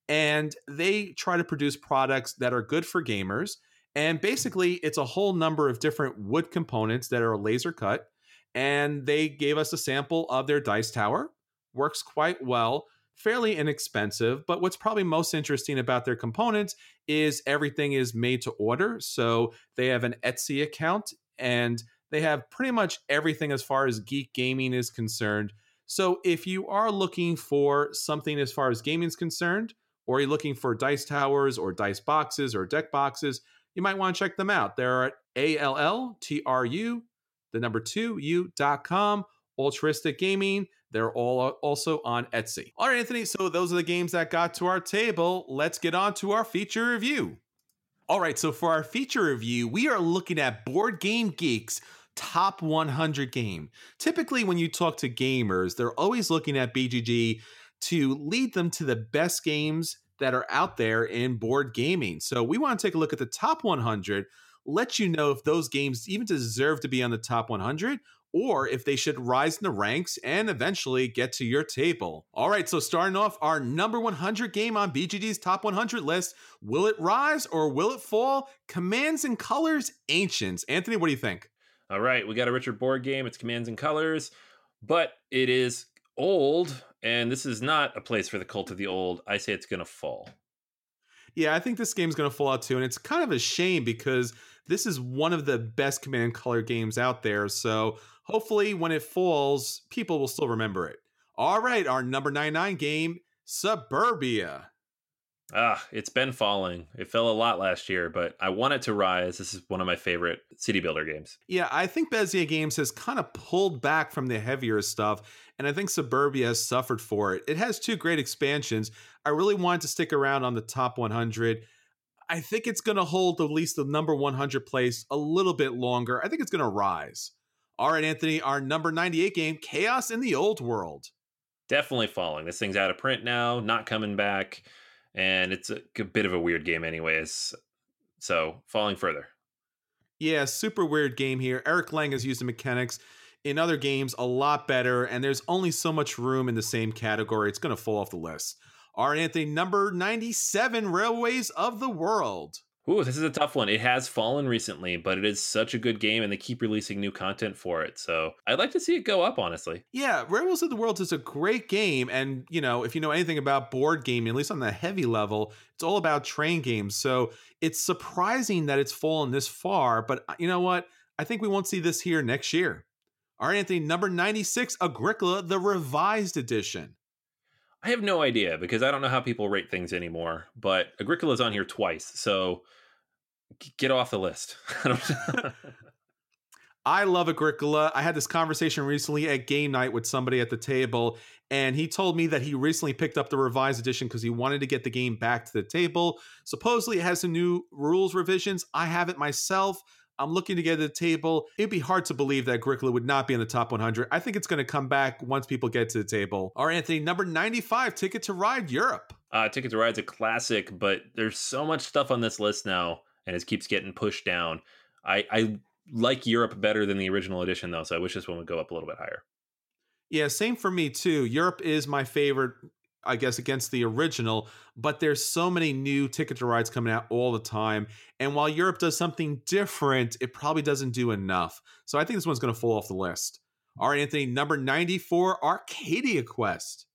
and they try to produce products that are good for gamers. And basically, it's a whole number of different wood components that are laser cut. And they gave us a sample of their dice tower. Works quite well, fairly inexpensive. But what's probably most interesting about their components is everything is made to order. So they have an Etsy account and they have pretty much everything as far as geek gaming is concerned so if you are looking for something as far as gaming is concerned, or you're looking for dice towers or dice boxes or deck boxes, you might want to check them out. They're at A-L-L-T-R-U, the number two, u.com, altruistic gaming. They're all uh, also on Etsy. All right, Anthony. So those are the games that got to our table. Let's get on to our feature review. All right, so for our feature review, we are looking at Board Game Geeks top 100 game. Typically, when you talk to gamers, they're always looking at BGG to lead them to the best games that are out there in board gaming. So we want to take a look at the top 100, let you know if those games even deserve to be on the top 100 or if they should rise in the ranks and eventually get to your table. All right, so starting off our number 100 game on BGG's top 100 list, will it rise or will it fall? Commands and Colors Ancients. Anthony, what do you think? All right, we got a Richard Borg game. It's Commands and Colors, but it is old, and this is not a place for the cult of the old. I say it's going to fall. Yeah, I think this game's going to fall out too, and it's kind of a shame because this is one of the best command color games out there. So hopefully, when it falls, people will still remember it. All right, our number 99 game, Suburbia. Ah, it's been falling. It fell a lot last year, but I want it to rise. This is one of my favorite city builder games. Yeah, I think Bezier Games has kind of pulled back from the heavier stuff, and I think Suburbia has suffered for it. It has two great expansions. I really wanted to stick around on the top 100. I think it's going to hold at least the number 100 place a little bit longer. I think it's going to rise. All right, Anthony, our number 98 game, Chaos in the Old World. Definitely falling. This thing's out of print now, not coming back and it's a, a bit of a weird game, anyways. So falling further. Yeah, super weird game here. Eric Lang has used the mechanics in other games a lot better, and there's only so much room in the same category. It's going to fall off the list. All right, Anthony, number 97 Railways of the World. Ooh, this is a tough one. It has fallen recently, but it is such a good game and they keep releasing new content for it. So I'd like to see it go up, honestly. Yeah, Railways of the World is a great game. And, you know, if you know anything about board gaming, at least on the heavy level, it's all about train games. So it's surprising that it's fallen this far. But uh, you know what? I think we won't see this here next year. All right, Anthony, number 96, Agricola, the revised edition. I have no idea because I don't know how people rate things anymore. But Agricola's on here twice. So get off the list. [laughs] [laughs] I love Agricola. I had this conversation recently at game night with somebody at the table, and he told me that he recently picked up the revised edition because he wanted to get the game back to the table. Supposedly, it has some new rules revisions. I have it myself. I'm looking to get to the table. It'd be hard to believe that Agricola would not be in the top 100. I think it's going to come back once people get to the table. All right, Anthony, number 95, Ticket to Ride Europe. Uh, Ticket to Ride's a classic, but there's so much stuff on this list now, and it keeps getting pushed down. I, I like Europe better than the original edition, though, so I wish this one would go up a little bit higher. Yeah, same for me too. Europe is my favorite, I guess, against the original, but there's so many new Ticket to Rides coming out all the time. And while Europe does something different, it probably doesn't do enough. So I think this one's going to fall off the list. All right, Anthony, number 94, Arcadia Quest.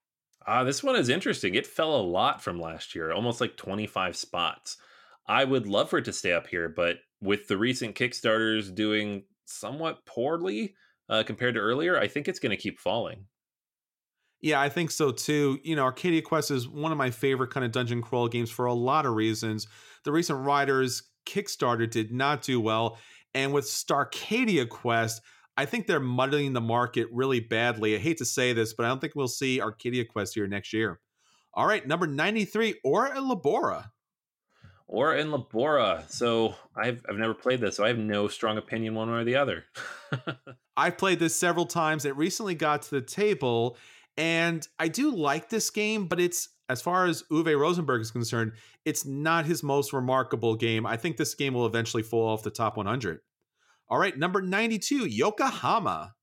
Ah, this one is interesting. It fell a lot from last year, almost like 25 spots. I would love for it to stay up here, but with the recent Kickstarters doing somewhat poorly uh, compared to earlier, I think it's going to keep falling. Yeah, I think so too. You know, Arcadia Quest is one of my favorite kind of dungeon crawl games for a lot of reasons. The recent Riders Kickstarter did not do well. And with Starcadia Quest, I think they're muddling the market really badly. I hate to say this, but I don't think we'll see Arcadia Quest here next year. All right, number 93, Ora et Labora. in Labora. So I've I've never played this, so I have no strong opinion one way or the other. [laughs] I've played this several times. It recently got to the table, and I do like this game, but it's as far as Uwe Rosenberg is concerned, it's not his most remarkable game. I think this game will eventually fall off the top 100. All right, number 92, Yokohama.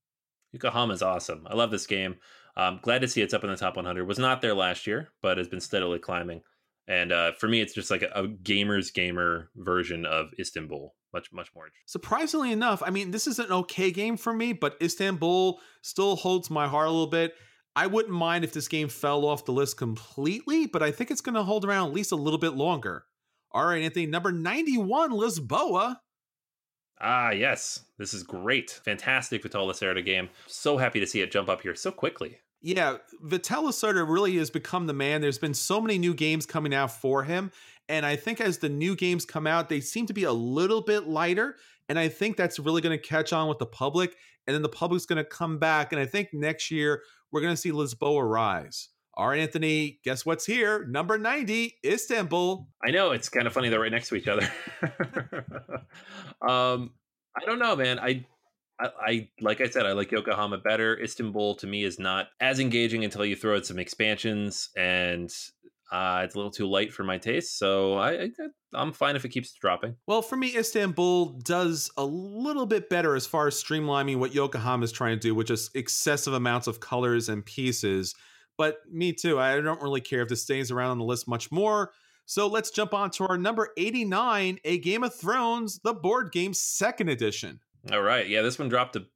Yokohama is awesome. I love this game. I'm glad to see it's up in the top 100. Was not there last year, but has been steadily climbing. And uh, for me, it's just like a, a gamer's gamer version of Istanbul. Much, much more. Surprisingly enough, I mean, this is an okay game for me, but Istanbul still holds my heart a little bit. I wouldn't mind if this game fell off the list completely, but I think it's going to hold around at least a little bit longer. All right, Anthony, number 91, Lisboa. Ah, yes. This is great. Fantastic Lacerda game. So happy to see it jump up here so quickly. Yeah, Vital Lacerda really has become the man. There's been so many new games coming out for him. And I think as the new games come out, they seem to be a little bit lighter. And I think that's really going to catch on with the public. And then the public's going to come back. And I think next year, we're going to see Lisboa rise. All right, Anthony, guess what's here? Number 90, Istanbul. I know it's kind of funny they're right next to each other. [laughs] um, I don't know, man. I, I, like I said, I like Yokohama better. Istanbul to me is not as engaging until you throw in some expansions, and uh, it's a little too light for my taste. So I, I, I'm fine if it keeps dropping. Well, for me, Istanbul does a little bit better as far as streamlining what Yokohama is trying to do, which is excessive amounts of colors and pieces. But me too. I don't really care if this stays around on the list much more. So let's jump on to our number 89, A Game of Thrones, the board game second edition. All right. Yeah, this one dropped a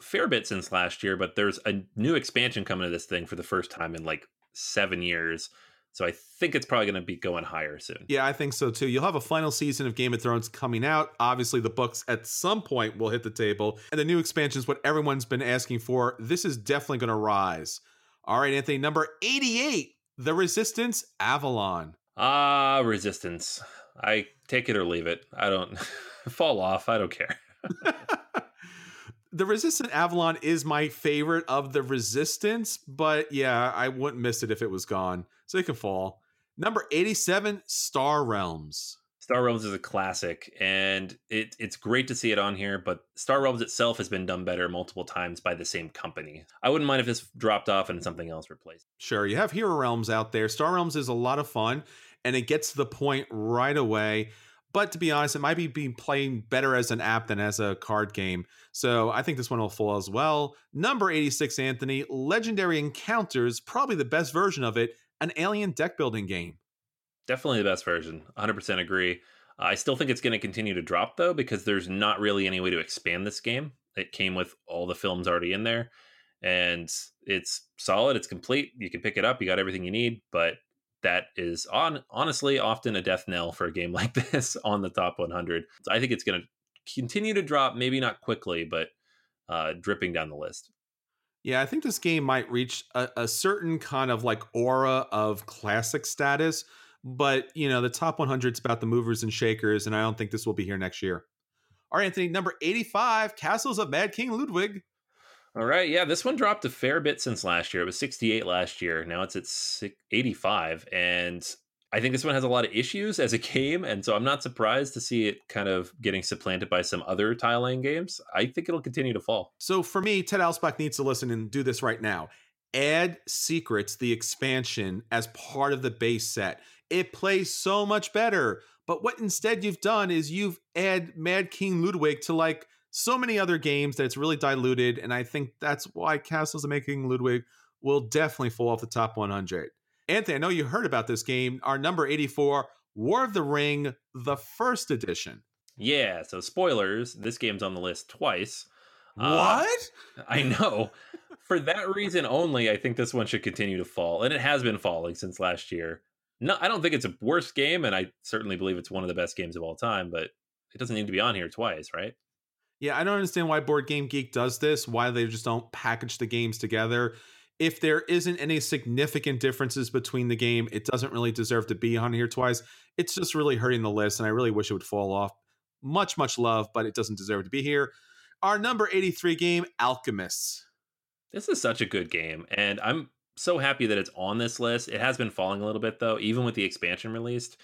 fair bit since last year, but there's a new expansion coming to this thing for the first time in like seven years. So I think it's probably going to be going higher soon. Yeah, I think so too. You'll have a final season of Game of Thrones coming out. Obviously, the books at some point will hit the table, and the new expansion is what everyone's been asking for. This is definitely going to rise. All right, Anthony, number 88, The Resistance Avalon. Ah, Resistance. I take it or leave it. I don't [laughs] fall off. I don't care. [laughs] the Resistant Avalon is my favorite of the Resistance, but yeah, I wouldn't miss it if it was gone. So it can fall. Number 87, Star Realms. Star Realms is a classic, and it, it's great to see it on here, but Star Realms itself has been done better multiple times by the same company. I wouldn't mind if this dropped off and something else replaced. Sure, you have Hero Realms out there. Star Realms is a lot of fun, and it gets to the point right away. But to be honest, it might be being playing better as an app than as a card game. So I think this one will fall as well. Number 86, Anthony, Legendary Encounters, probably the best version of it, an alien deck building game. Definitely the best version. 100% agree. I still think it's going to continue to drop though because there's not really any way to expand this game. It came with all the films already in there and it's solid, it's complete. You can pick it up, you got everything you need, but that is on honestly often a death knell for a game [laughs] like this on the top 100. So I think it's going to continue to drop, maybe not quickly, but uh, dripping down the list. Yeah, I think this game might reach a, a certain kind of like aura of classic status but you know, the top 100 is about the movers and shakers, and I don't think this will be here next year. All right, Anthony, number 85, Castles of Mad King Ludwig. All right, yeah, this one dropped a fair bit since last year. It was 68 last year. Now it's at 85, and I think this one has a lot of issues as a [laughs] game, and so I'm not surprised to see it kind of getting supplanted by some other tile laying games. I think it'll continue to fall. So for me, Ted Alspach needs to listen and do this right now. Add Secrets, the expansion, as part of the base set. It plays so much better. But what instead you've done is you've add Mad King Ludwig to like so many other games that it's really diluted. And I think that's why Castles of Mad King Ludwig will definitely fall off the top 100. Anthony, I know you heard about this game. Our number 84, War of the Ring, the first edition. Yeah, so spoilers, this game's on the list twice. What? Uh, I know. For that reason only, I think this one should continue to fall. And it has been falling since last year. No, I don't think it's a worst game, and I certainly believe it's one of the best games of all time, but it doesn't need to be on here twice, right? Yeah, I don't understand why Board Game Geek does this, why they just don't package the games together if there isn't any significant differences between the game, it doesn't really deserve to be on here twice. It's just really hurting the list, and I really wish it would fall off. Much, much love, but it doesn't deserve to be here. Our number 83 game, Alchemists. This is such a good game, and I'm so happy that it's on this list. It has been falling a little bit, though, even with the expansion released.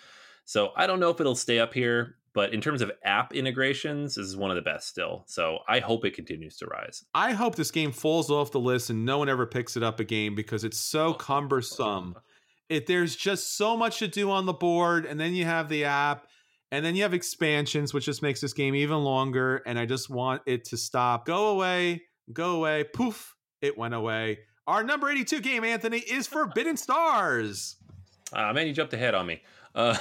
So I don't know if it'll stay up here. But in terms of app integrations, this is one of the best still. So I hope it continues to rise. I hope this game falls off the list and no one ever picks it up again because it's so cumbersome. [laughs] It there's just so much to do on the board, and then you have the app, and then you have expansions, which just makes this game even longer. And I just want it to stop. Go away, go away. Poof, it went away. Our number 82 game, Anthony, is Forbidden Stars. Ah, man, you jumped ahead on me uh,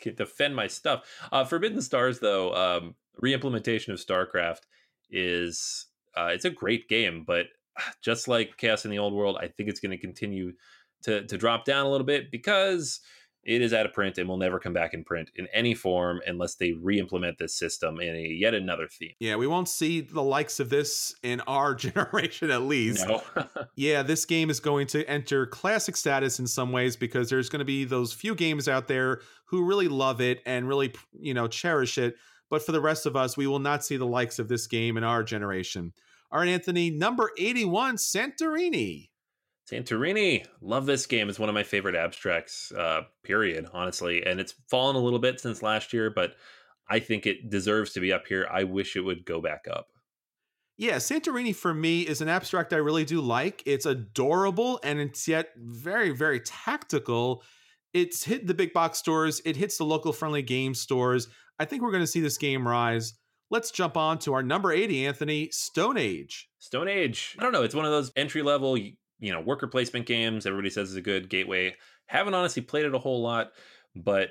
[laughs] defend my stuff. Uh, Forbidden Stars, though, um, reimplementation of StarCraft is uh, it's a great game, but just like Chaos in the Old World, I think it's going to continue to to drop down a little bit because it is out of print and will never come back in print in any form unless they re-implement this system in a yet another theme. Yeah, we won't see the likes of this in our [laughs] generation at least. No. [laughs] yeah, this game is going to enter classic status in some ways because there's going to be those few games out there who really love it and really, you know, cherish it, but for the rest of us, we will not see the likes of this game in our generation. All right, Anthony, number 81, Santorini. Santorini, love this game. It's one of my favorite abstracts, uh, period, honestly. And it's fallen a little bit since last year, but I think it deserves to be up here. I wish it would go back up. Yeah, Santorini for me is an abstract I really do like. It's adorable and it's yet very, very tactical. It's hit the big box stores, it hits the local friendly game stores. I think we're going to see this game rise. Let's jump on to our number 80, Anthony Stone Age. Stone Age. I don't know. It's one of those entry level you know, worker placement games. Everybody says is a good gateway. Haven't honestly played it a whole lot, but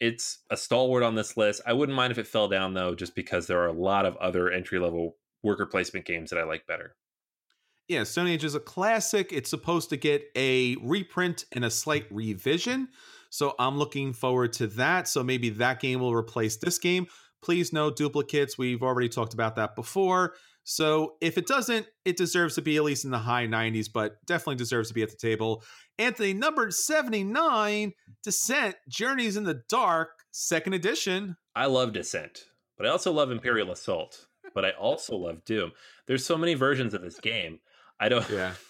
it's a stalwart on this list. I wouldn't mind if it fell down though, just because there are a lot of other entry level worker placement games that I like better. Yeah, Stone Age is a classic. It's supposed to get a reprint and a slight revision. So I'm looking forward to that. So maybe that game will replace this game. Please no duplicates. We've already talked about that before. So if it doesn't, it deserves to be at least in the high 90s, but definitely deserves to be at the table. Anthony, number 79, Descent, Journeys in the Dark, second edition. I love Descent, but I also love Imperial Assault, but I also love Doom. There's so many versions of this game. I don't. Yeah. [laughs]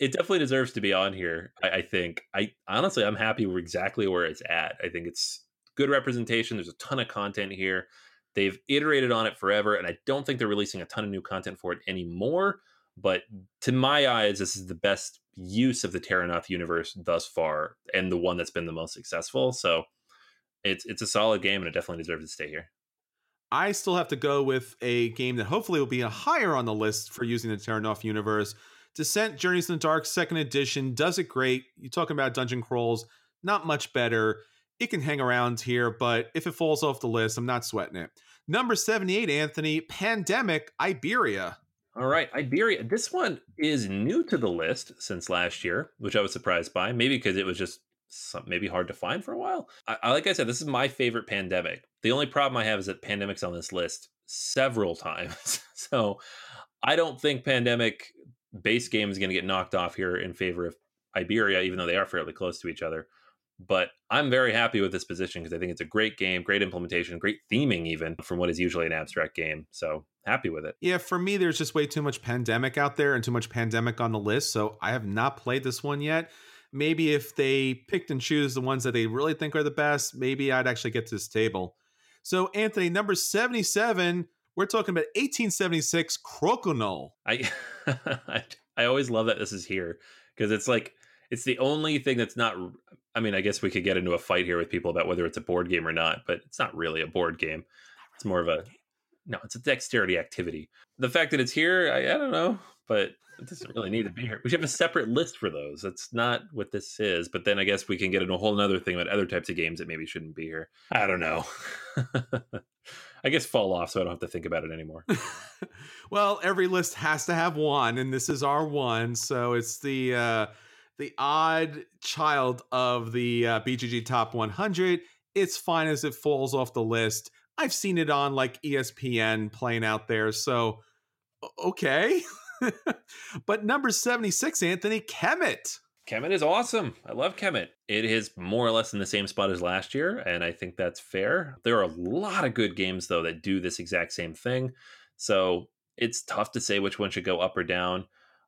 It definitely deserves to be on here. I, I think. I honestly, I'm happy with exactly where it's at. I think it's good representation. There's a ton of content here. They've iterated on it forever, and I don't think they're releasing a ton of new content for it anymore. But to my eyes, this is the best use of the Terrinoth universe thus far, and the one that's been the most successful. So it's it's a solid game, and it definitely deserves to stay here. I still have to go with a game that hopefully will be higher on the list for using the Terrinoth universe. Descent Journeys in the Dark second edition does it great. You're talking about dungeon crawls, not much better it can hang around here, but if it falls off the list, I'm not sweating it. Number 78, Anthony, Pandemic Iberia. All right, Iberia. This one is new to the list since last year, which I was surprised by. Maybe because it was just some, maybe hard to find for a while. I, like I said, this is my favorite pandemic. The only problem I have is that pandemic's on this list several [laughs] times. so I don't think pandemic base game is going to get knocked off here in favor of Iberia, even though they are fairly close to each other. But I'm very happy with this position because I think it's a great game, great implementation, great theming, even from what is usually an abstract game. So happy with it. Yeah, for me, there's just way too much pandemic out there and too much pandemic on the list. So I have not played this one yet. maybe if they picked and choose the ones that they really think are the best, maybe I'd actually get to this table. So, Anthony, number 77, we're talking about 1876 Crokinole. [laughs] I I always love that this is here because it's like it's the only thing that's not I mean, I guess we could get into a fight here with people about whether it's a board game or not, but it's not really a board game. It's more of a no, it's a dexterity activity. The fact that it's here, I, I don't know, but it doesn't really need to be here. We should have a separate list for those. That's not what this is. But then I guess we can get into a whole other thing about other types of games that maybe shouldn't be here. I don't know. [laughs] I guess fall off so I don't have to think about it anymore. [laughs] well, every list has to have one, and this is our one. So it's the uh the odd child of the uh, BGG Top 100. It's fine as it falls off the list. I've seen it on like ESPN playing out there. So, okay. [laughs] but number 76, Anthony Kemet. Kemet is awesome. I love Kemet. It is more or less in the same spot as last year, and I think that's fair. There are a lot of good games, though, that do this exact same thing. So it's tough to say which one should go up or down.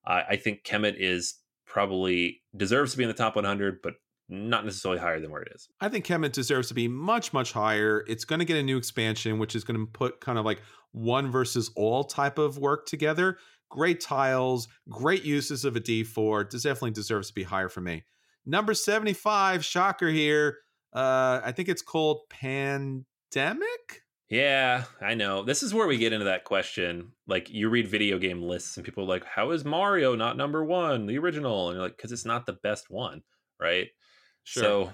I think Kemet is probably deserves to be in the top 100, but not necessarily higher than where it is. I think Kemet deserves to be much, much higher. It's going to get a new expansion, which is going to put kind of like one versus all type of work together. Great tiles, great uses of a D4. This definitely deserves to be higher for me. Number 75, shocker here. Uh, I think it's called Pandemic. Yeah, I know. This is where we get into that question. Like, you read video game lists, and people are like, How is Mario not number one, the original? And you're like, Because it's not the best one, right? Sure. So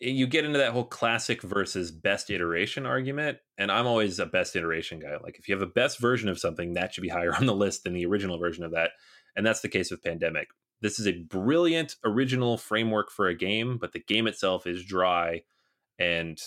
you get into that whole classic versus best iteration argument. And I'm always a best iteration guy. Like, if you have a best version of something, that should be higher [laughs] on the list than the original version of that. And that's the case with Pandemic. This is a brilliant original framework for a game, but the game itself is dry and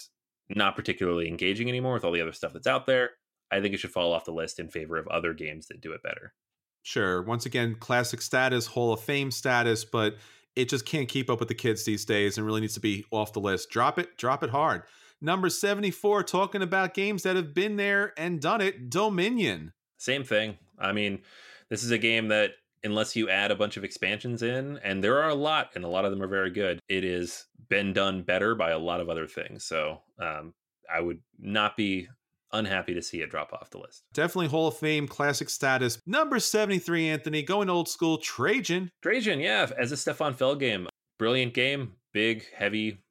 not particularly engaging anymore with all the other stuff that's out there. I think it should fall off the list in favor of other games that do it better. Sure. Once again, classic status, Hall of Fame status, but it just can't keep up with the kids these days and really needs to be off the list. Drop it, drop it hard. Number 74, talking about games that have been there and done it Dominion. Same thing. I mean, this is a game that, unless you add a bunch of expansions in, and there are a lot, and a lot of them are very good, it has been done better by a lot of other things. So um, I would not be unhappy to see it drop off the list. Definitely Hall of Fame classic status. Number 73, Anthony, going old school, Trajan. Trajan, yeah, as a Stefan Feld game. Brilliant game, big, heavy,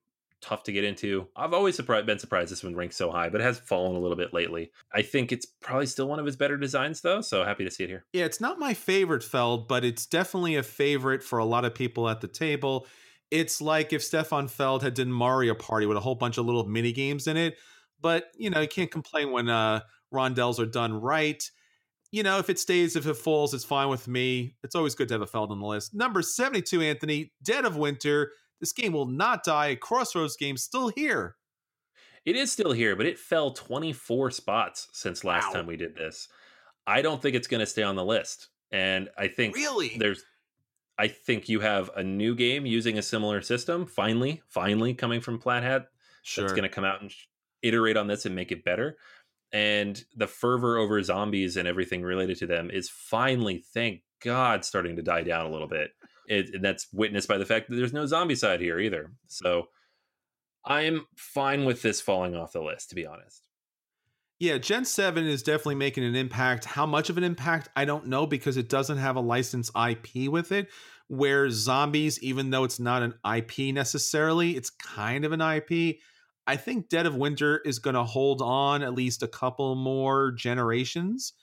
tough to get into. I've always surprised, been surprised this one ranks so high, but it has fallen a little bit lately. I think it's probably still one of his better designs, though, so happy to see it here. Yeah, it's not my favorite Feld, but it's definitely a favorite for a lot of people at the table. It's like if Stefan Feld had done Mario Party with a whole bunch of little mini games in it but you know, you can't complain when uh, rondels are done right. You know, if it stays, if it falls, it's fine with me. It's always good to have a Feld on the list. Number 72, Anthony, Dead of Winter. This game will not die. Crossroads game still here. It is still here, but it fell 24 spots since last wow. time we did this. I don't think it's going to stay on the list. And I think really there's I think you have a new game using a similar system finally, finally coming from Plaid Sure. That's going to come out and iterate on this and make it better. And the fervor over zombies and everything related to them is finally, thank God, starting to die down a little bit. It, and that's witnessed by the fact that there's no zombie side here either. So I'm fine with this falling off the list, to be honest. Yeah, Gen 7 is definitely making an impact. How much of an impact, I don't know because it doesn't have a licensed IP with it. Where zombies, even though it's not an IP necessarily, it's kind of an IP. I think Dead of Winter is going to hold on at least a couple more generations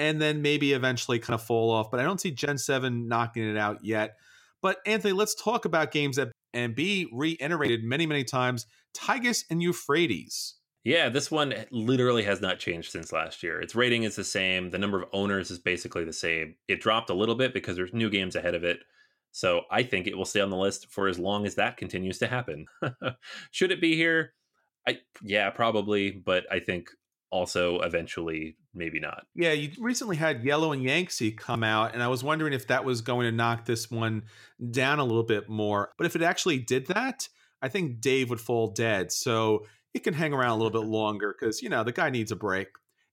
and then maybe eventually kind of fall off. But I don't see Gen 7 knocking it out yet. But Anthony, let's talk about games that and be reiterated many, many times Tigris and Euphrates. Yeah, this one eh, literally has not changed since last year. Its rating is the same. The number of owners is basically the same. It dropped a little bit because there's new games ahead of it. So I think it will stay on the list for as long as that continues to happen. [laughs] Should it be here? I yeah, probably, but I think also eventually maybe not. Yeah, you recently had Yellow and Yangtze come out, and I was wondering if that was going to knock this one down a little bit more. But if it actually did that, I think Dave would fall dead. So it can hang around a little bit [laughs] longer because you know the guy needs a break.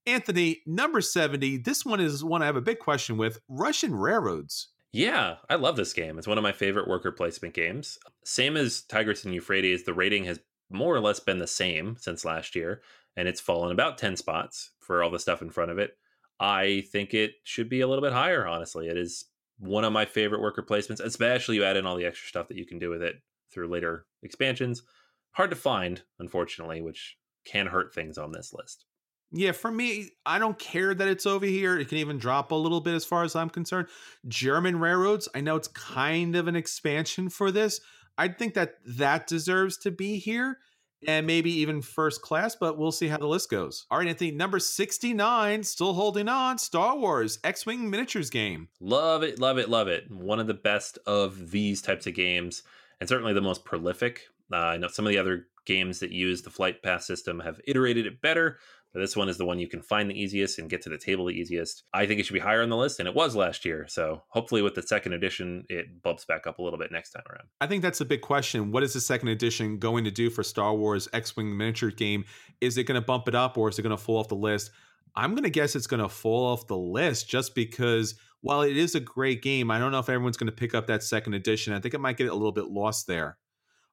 Anthony, number 70, this one is one I have a big question with Russian railroads. Yeah, I love this game. It's one of my favorite worker placement games. Same as Tigris and Euphrates, the rating has more or less been the same since last year, and it's fallen about 10 spots for all the stuff in front of it. I think it should be a little bit higher, honestly. It is one of my favorite worker placements, especially you add in all the extra stuff that you can do with it through later expansions. Hard to find, unfortunately, which can hurt things on this list. Yeah, for me, I don't care that it's over here. It can even drop a little bit as far as I'm concerned. German Railroads, I know it's kind of an expansion for this. I think that that deserves to be here and maybe even first class, but we'll see how the list goes. All right, Anthony, number 69, still holding on Star Wars X Wing miniatures game. Love it, love it, love it. One of the best of these types of games, and certainly the most prolific. Uh, I know some of the other games that use the flight path system have iterated it better, this one is the one you can find the easiest and get to the table the easiest. I think it should be higher on the list, and it was last year. So hopefully, with the second edition, it bumps back up a little bit next time around. I think that's a big question. What is the second edition going to do for Star Wars X Wing miniature game? Is it going to bump it up or is it going to fall off the list? I'm going to guess it's going to fall off the list just because while it is a great game, I don't know if everyone's going to pick up that second edition. I think it might get a little bit lost there.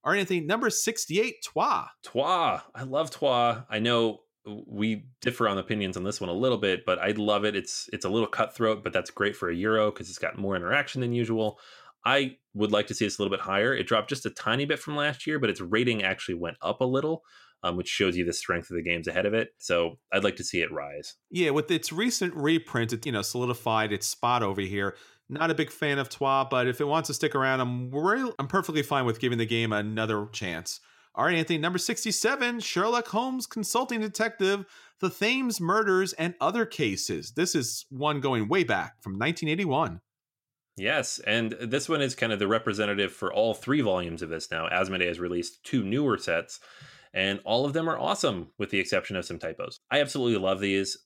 All right, anything. number 68, Troyes. Troyes. I love Troyes. I know we differ on opinions on this one a little bit, but I love it. It's it's a little cutthroat, but that's great for a euro because it's got more interaction than usual. I would like to see this a little bit higher. It dropped just a tiny bit from last year, but its rating actually went up a little, um, which shows you the strength of the games ahead of it. So I'd like to see it rise. Yeah, with its recent reprint, it you know solidified its spot over here. Not a big fan of Troyes, but if it wants to stick around, I'm real, I'm perfectly fine with giving the game another chance. All right, Anthony, number 67 Sherlock Holmes Consulting Detective, The Thames Murders and Other Cases. This is one going way back from 1981. Yes, and this one is kind of the representative for all three volumes of this now. Asmodee has released two newer sets, and all of them are awesome, with the exception of some typos. I absolutely love these.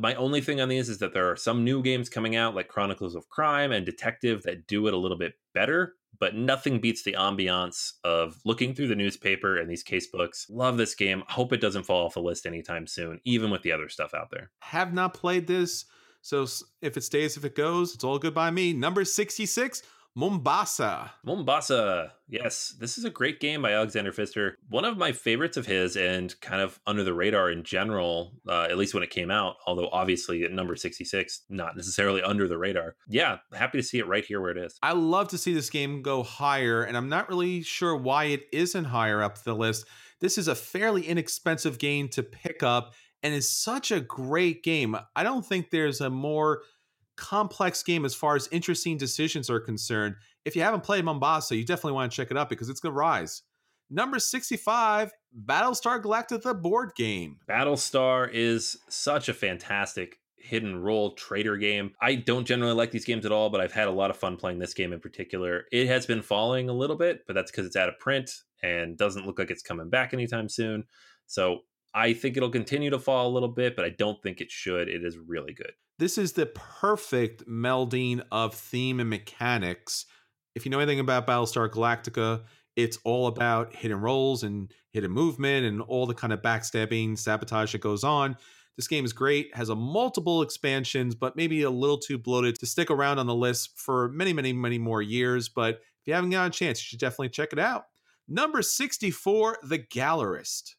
my only thing on these is that there are some new games coming out, like Chronicles of Crime and Detective, that do it a little bit better but nothing beats the ambiance of looking through the newspaper and these case books. Love this game. Hope it doesn't fall off the list anytime soon, even with the other stuff out there. Have not played this. So if it stays, if it goes, it's all good by me. Number 66, Mombasa. Mombasa. Yes, this is a great game by Alexander Pfister. One of my favorites of his and kind of under the radar in general, uh, at least when it came out, although obviously at number 66, not necessarily under the radar. Yeah, happy to see it right here where it is. I love to see this game go higher, and I'm not really sure why it isn't higher up the list. This is a fairly inexpensive game to pick up and is such a great game. I don't think there's a more complex game as far as interesting decisions are concerned. If you haven't played Mombasa, you definitely want to check it out because it's going to rise. Number 65, Battlestar Galactica the board game. Battlestar is such a fantastic hidden role trader game. I don't generally like these games at all, but I've had a lot of fun playing this game in particular. It has been falling a little bit, but that's because it's out of print and doesn't look like it's coming back anytime soon. So I think it'll continue to fall a little bit, but I don't think it should. It is really good. This is the perfect melding of theme and mechanics. If you know anything about Battlestar Galactica, it's all about hidden roles and hidden movement and all the kind of backstabbing, sabotage that goes on. This game is great, has a multiple expansions, but maybe a little too bloated to stick around on the list for many, many, many more years. But if you haven't got a chance, you should definitely check it out. Number 64, The Gallerist.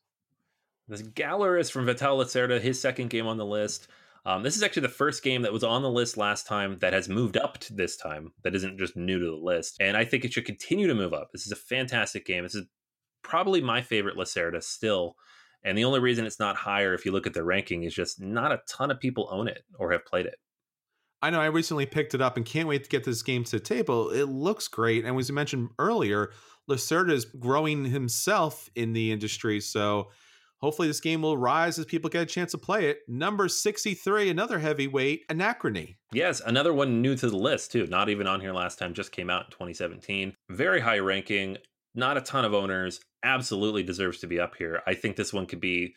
This Gallerist from Vital Lacerda, his second game on the list. Um, this is actually the first game that was on the list last time that has moved up to this time, that isn't just new to the list. And I think it should continue to move up. This is a fantastic game. This is probably my favorite Lacerda still. And the only reason it's not higher, if you look at the ranking, is just not a ton of people own it or have played it. I know I recently picked it up and can't wait to get this game to the table. It looks great. And as you mentioned earlier, Lacerda is growing himself in the industry. So Hopefully, this game will rise as people get a chance to play it. Number 63, another heavyweight, Anachrony. Yes, another one new to the list, too. Not even on here last time, just came out in 2017. Very high ranking, not a ton of owners. Absolutely deserves to be up here. I think this one could be,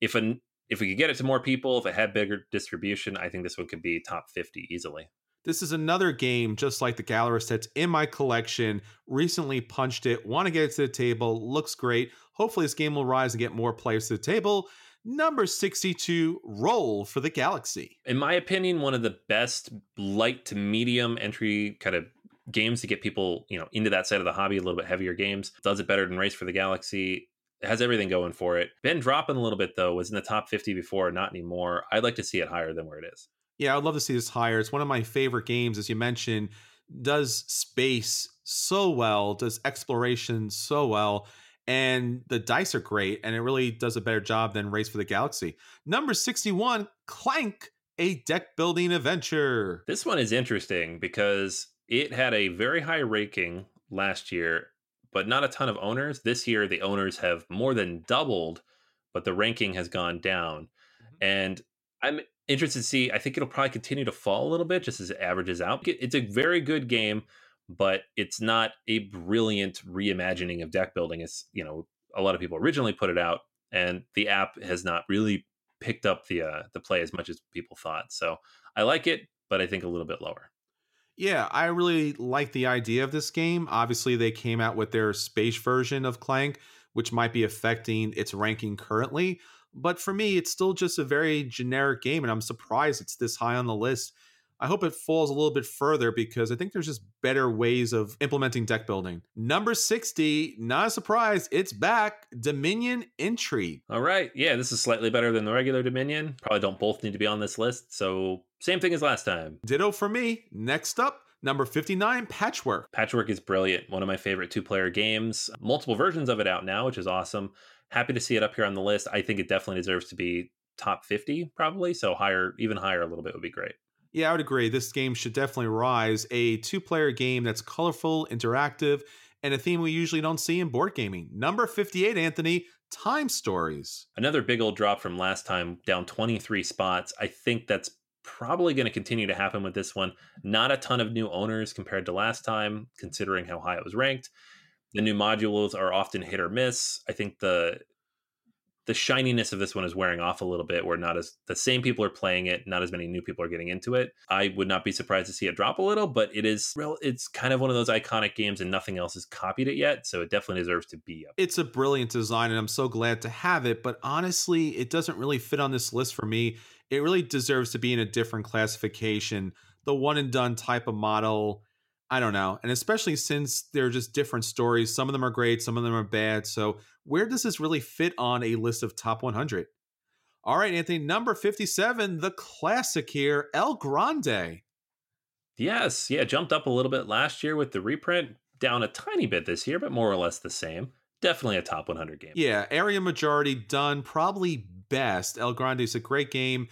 if an if we could get it to more people, if it had bigger distribution, I think this one could be top 50 easily. This is another game just like the Gallerist that's in my collection. Recently punched it, want to get it to the table, looks great. Hopefully, this game will rise and get more players to the table. Number 62, Roll for the Galaxy. In my opinion, one of the best light to medium entry kind of games to get people, you know, into that side of the hobby, a little bit heavier games. Does it better than Race for the Galaxy. It has everything going for it. Been dropping a little bit though, was in the top 50 before, not anymore. I'd like to see it higher than where it is. Yeah, I'd love to see this higher. It's one of my favorite games, as you mentioned, does space so well, does exploration so well, and the dice are great, and it really does a better job than Race for the Galaxy. Number 61, Clank, a deck building adventure. This one is interesting because it had a very high ranking last year, but not a ton of owners. This year, the owners have more than doubled, but the ranking has gone down. Mm-hmm. And I'm interested to see. I think it'll probably continue to fall a little bit just as it averages out. It's a very good game, but it's not a brilliant reimagining of deck building. It's you know a lot of people originally put it out, and the app has not really picked up the uh, the play as much as people thought. So I like it, but I think a little bit lower. Yeah, I really like the idea of this game. Obviously, they came out with their space version of Clank, which might be affecting its ranking currently. But for me, it's still just a very generic game, and I'm surprised it's this high on the list. I hope it falls a little bit further because I think there's just better ways of implementing deck building. Number 60, not a surprise, it's back Dominion Intrigue. All right. Yeah, this is slightly better than the regular Dominion. Probably don't both need to be on this list. So, same thing as last time. Ditto for me. Next up, Number 59, Patchwork. Patchwork is brilliant. One of my favorite two player games. Multiple versions of it out now, which is awesome happy to see it up here on the list. I think it definitely deserves to be top 50 probably, so higher even higher a little bit would be great. Yeah, I would agree. This game should definitely rise. A two-player game that's colorful, interactive, and a theme we usually don't see in board gaming. Number 58, Anthony, Time Stories. Another big old drop from last time, down 23 spots. I think that's probably going to continue to happen with this one. Not a ton of new owners compared to last time, considering how high it was ranked. The new modules are often hit or miss. I think the the shininess of this one is wearing off a little bit where not as the same people are playing it not as many new people are getting into it. I would not be surprised to see it drop a little but it is real it's kind of one of those iconic games and nothing else has copied it yet so it definitely deserves to be up. It's a brilliant design and i'm so glad to have it but honestly it doesn't really fit on this list for me. It really deserves to be in a different classification. The one and done type of model I don't know. And especially since they're just different stories. Some of them are great, some of them are bad. So, where does this really fit on a list of top 100? All right, Anthony, number 57, the classic here, El Grande. Yes, yeah, jumped up a little bit last year with the reprint, down a tiny bit this year, but more or less the same. Definitely a top 100 game. Yeah, area majority done, probably best. El Grande is a great game.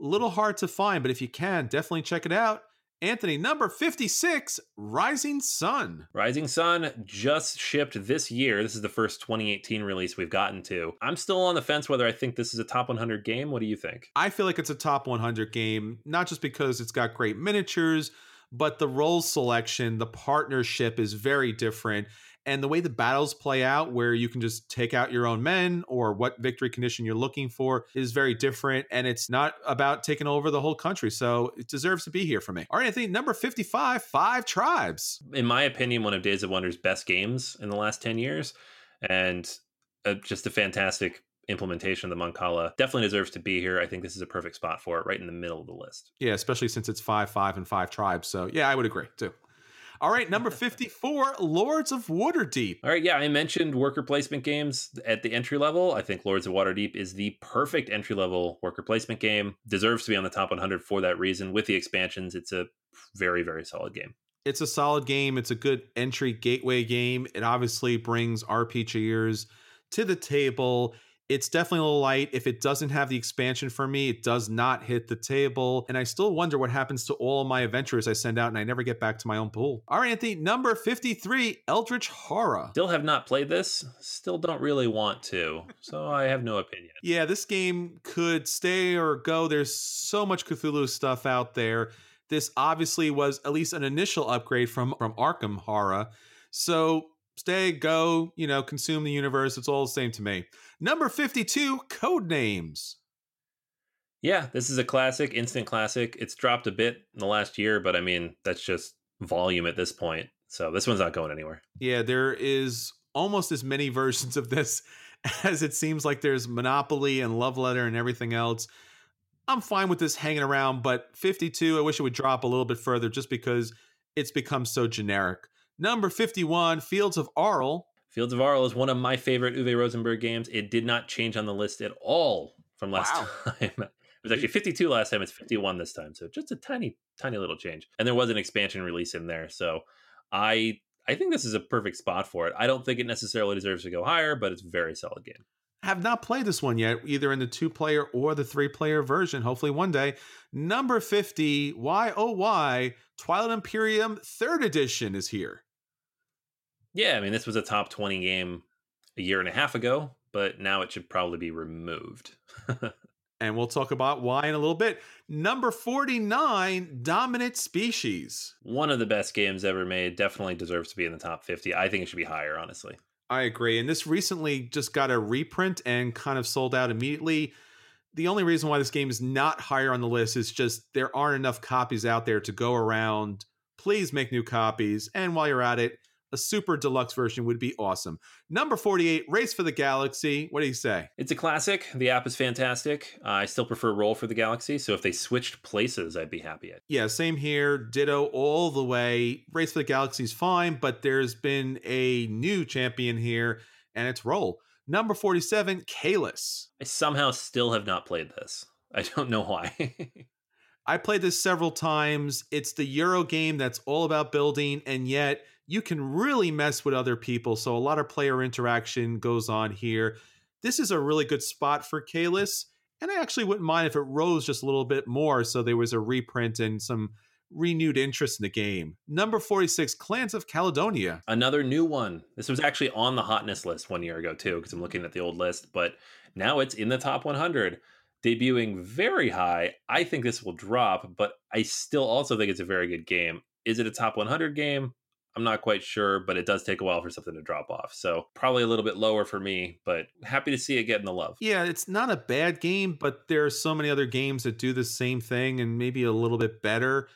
A little hard to find, but if you can, definitely check it out. Anthony, number 56, Rising Sun. Rising Sun just shipped this year. This is the first 2018 release we've gotten to. I'm still on the fence whether I think this is a top 100 game. What do you think? I feel like it's a top 100 game, not just because it's got great miniatures, but the role selection, the partnership is very different and the way the battles play out where you can just take out your own men or what victory condition you're looking for is very different and it's not about taking over the whole country so it deserves to be here for me all right i think number 55 five tribes in my opinion one of days of wonder's best games in the last 10 years and uh, just a fantastic implementation of the Mancala definitely deserves to be here. I think this is a perfect spot for it, right in the middle of the list. Yeah, especially since it's five, five, and five tribes. So yeah, I would agree too. All right, number 54, Lords of Waterdeep. All right, yeah, I mentioned worker placement games at the entry level. I think Lords of Waterdeep is the perfect entry level worker placement game. Deserves to be on the top 100 for that reason. With the expansions, it's a very, very solid game. It's a solid game. It's a good entry gateway game. It obviously brings RPGers to the table. It's definitely a little light. If it doesn't have the expansion for me, it does not hit the table. And I still wonder what happens to all my adventures I send out and I never get back to my own pool. All right, Anthony, number 53, Eldritch Horror. Still have not played this. Still don't really want to. So I have no opinion. [laughs] yeah, this game could stay or go. There's so much Cthulhu stuff out there. This obviously was at least an initial upgrade from, from Arkham Horror. So stay, go, you know, consume the universe. It's all the same to me. Number 52, Code Names. Yeah, this is a classic, instant classic. It's dropped a bit in the last year, but I mean, that's just volume at this point. So this one's not going anywhere. Yeah, there is almost as many [laughs] versions of this as it seems like there's Monopoly and Love Letter and everything else. I'm fine with this hanging around, but 52, I wish it would drop a little bit further just because it's become so generic. Number 51, Fields of Arle. Fields of Arle is one of my favorite Uwe Rosenberg games. It did not change on the list at all from last Wow. [laughs] time. It was actually 52 last time. It's 51 this time. So just a tiny, tiny little change. And there was an expansion release in there. So I I think this is a perfect spot for it. I don't think it necessarily deserves to go higher, but it's a very solid game. Have not played this one yet, either in the two player or the three player version. Hopefully one day. Number 50, Why Oh Why, Twilight Imperium third edition is here. Yeah, I mean, this was a top 20 game a year and a half ago, but now it should probably be removed. [laughs] And we'll talk about why in a little bit. Number 49, Dominant Species. One of the best games ever made. Definitely deserves to be in the top 50. I think it should be higher, honestly. I agree. And this recently just got a reprint and kind of sold out immediately. The only reason why this game is not higher on the list is just there aren't enough copies out there to go around. Please make new copies. And while you're at it, a super deluxe version would be awesome. Number 48, Race for the Galaxy. What do you say? It's a classic. The app is fantastic. Uh, I still prefer Roll for the Galaxy, so if they switched places, I'd be happy. At. Yeah, same here. Ditto all the way. Race for the Galaxy is fine, but there's been a new champion here, and it's Roll. Number 47, Caylus. I somehow still have not played this. I don't know why. [laughs] I played this several times. It's the Euro game that's all about building, and yet you can really mess with other people. So a lot of player interaction goes on here. This is a really good spot for Caylus, and I actually wouldn't mind if it rose just a little bit more so there was a reprint and some renewed interest in the game. Number 46, Clans of Caledonia. Another new one. This was actually on the hotness list one year ago, too, because I'm looking at the old list, but now it's in the top 100 debuting very high. I think this will drop, but I still also think it's a very good game. Is it a top 100 game? I'm not quite sure, but it does take a while for something to drop off. So probably a little bit lower for me, but happy to see it getting the love. Yeah, it's not a bad game, but there are so many other games that do the same thing and maybe a little bit better.